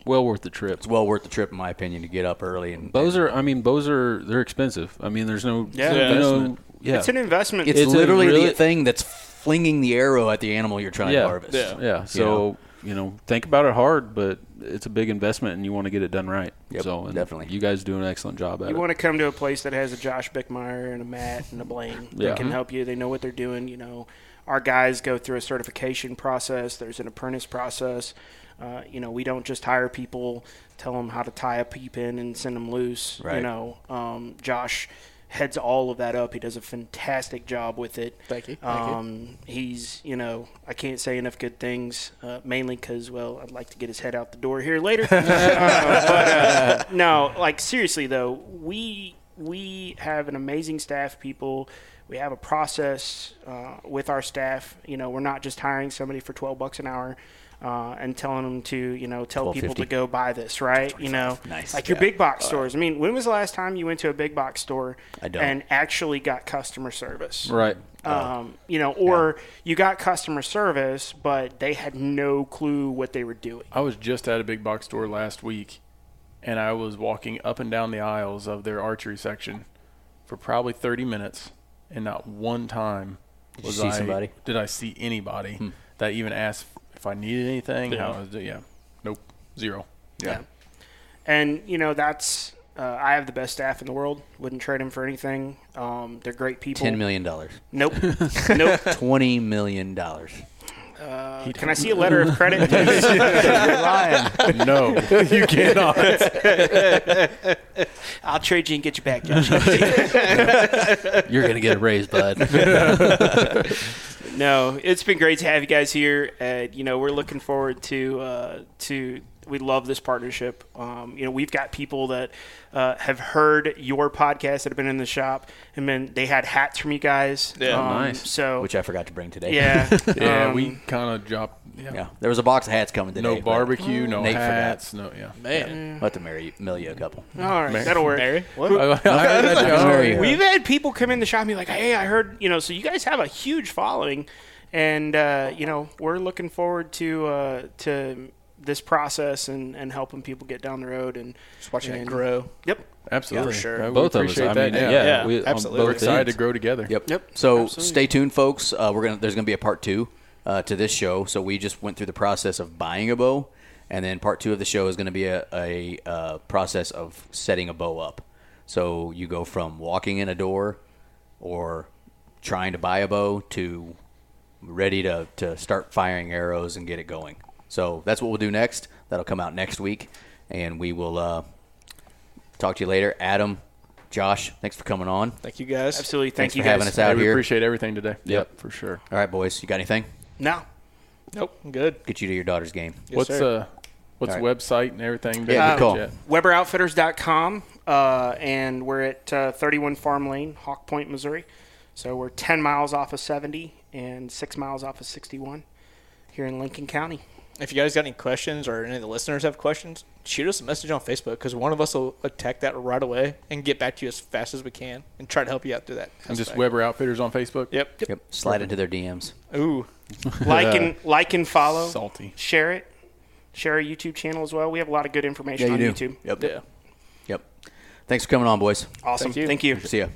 S1: well worth the trip.
S2: it's well worth the trip, in my opinion, to get up early and
S1: Bows are. I mean, bows are. They're expensive. I mean, there's no.
S4: Yeah.
S1: there's no- yeah.
S4: It's an investment.
S2: It's,
S1: It's
S2: literally
S1: really-
S2: the thing that's flinging the arrow at the animal you're trying
S1: yeah.
S2: to harvest.
S3: Yeah.
S1: Yeah. So you know, think about it hard, but it's a big investment, and you want to get it done right.
S2: Yep,
S1: so and
S2: definitely.
S1: you guys do an excellent job at
S4: you
S1: it.
S4: want to come to a place that has a Josh Bickmeyer and a Matt and a Blaine
S1: Yeah.
S4: that can help you. They know what they're doing. You know, our guys go through a certification process. There's an apprentice process. Uh, you know, we don't just hire people, tell them how to tie a peep in and send them loose.
S2: Right.
S4: You know, um, Josh heads all of that up. He does a fantastic job with it.
S3: Thank you. Thank you.
S4: Um, he's, you know, I can't say enough good things, uh, mainly because, well, I'd like to get his head out the door here later. *laughs* *laughs* uh, but uh, no, like seriously though, we we have an amazing staff, people. We have a process uh, with our staff. You know, we're not just hiring somebody for twelve bucks an hour. Uh, and telling them to, you know, tell people to go buy this, right? You know,
S2: Nice.
S4: like your big box stores. I mean, when was the last time you went to a big box store
S2: I don't.
S4: and actually got customer service?
S1: Right.
S4: um, you know, or you got customer service, but they had no clue what they were doing.
S5: I was just at a big box store last week, and I was walking up and down the aisles of their archery section for probably 30 minutes, and not one time
S2: Did you
S5: was
S2: see
S5: I,
S2: somebody?
S5: Did I see anybody
S2: Hmm.
S5: that even asked if I needed anything?
S1: Yeah.
S5: How I was doing? Yeah, nope, zero.
S4: Yeah. And, you know, that's, uh, I have the best staff in the world. Wouldn't trade them for anything. Um, they're great people.
S2: Ten million dollars.
S4: Nope. *laughs* nope.
S2: Twenty million dollars.
S4: Uh, can I see a letter of credit? *laughs* please?
S5: no, you cannot. *laughs*
S4: I'll trade you and get you back, Josh.
S2: You're gonna get a raise, bud.
S4: No, it's been great to have you guys here. Uh, you know, we're looking forward to uh, to. We love this partnership. Um, you know, we've got people that uh, have heard your podcast that have been in the shop, and then they had hats from you guys.
S3: Yeah.
S4: um,
S1: Nice.
S4: So
S2: Which I forgot to bring today.
S4: yeah, *laughs*
S5: Yeah,
S4: um,
S5: we kind of dropped. Yeah.
S2: Yeah. There was a box of hats coming today.
S5: No
S2: but
S5: barbecue, no
S2: Nate forgot.
S5: hats, no yeah.
S3: Man.
S2: I'll have to marry, mail you a couple.
S4: All right,
S5: Mary-
S4: that'll work.
S3: Mary? What?
S5: I, I that, oh.
S4: We've had people come in the shop and be like, "Hey, I heard you know." So you guys have a huge following, and uh, you know we're looking forward to uh, to this process and, and helping people get down the road and
S3: Just watching it grow.
S4: Yep.
S5: Absolutely,
S3: For sure.
S1: Both of us. I mean,
S5: yeah,
S1: yeah,
S3: Yeah,
S1: We,
S3: absolutely.
S5: We're excited
S1: ends.
S5: to grow together.
S2: Yep.
S4: Yep,
S2: So
S4: absolutely.
S2: stay tuned, folks. Uh, we're gonna there's gonna be a part two uh, to this show. So we just went through the process of buying a bow, and then part two of the show is going to be a, a, uh process of setting a bow up. So you go from walking in a door, or trying to buy a bow to ready to to start firing arrows and get it going. So that's what we'll do next. That'll come out next week, and we will uh, talk to you later. Adam, Josh, thanks for coming on.
S3: Thank you guys.
S4: Absolutely. Thank
S2: Thanks
S4: you
S2: for
S4: guys.
S2: having us
S5: Hey,
S2: out
S5: we
S2: here.
S5: appreciate everything today.
S2: Yep.
S5: for sure.
S2: All right, boys. You got anything?
S4: No.
S3: Nope. I'm good.
S2: Get you to your daughter's game.
S3: Yes,
S5: what's
S3: sir.
S5: uh, what's
S2: All
S5: website and everything?
S2: Yeah, good call.
S5: Yeah.
S4: WeberOutfitters.com, uh, and we're at uh, 31 Farm Lane, Hawk Point, Missouri. So we're 10 miles off of 70 and 6 miles off of 61 here in Lincoln County.
S3: If you guys got any questions or any of the listeners have questions, shoot us a message on Facebook because one of us will attack that right away and get back to you as fast as we can and try to help you out through that.
S5: And just
S3: aspect.
S5: Weber Outfitters on Facebook.
S3: Yep.
S2: Yep. Slide into their DMs.
S3: Ooh. *laughs*
S4: Like and like and follow.
S5: Salty.
S4: Share it. Share our YouTube channel as well. We have a lot of good information
S2: Yeah,
S4: on
S2: do.
S4: YouTube.
S2: Yep.
S3: Yeah.
S2: Yep. Thanks for coming on, boys.
S4: Awesome.
S3: Thank you.
S4: Thank you.
S2: See ya.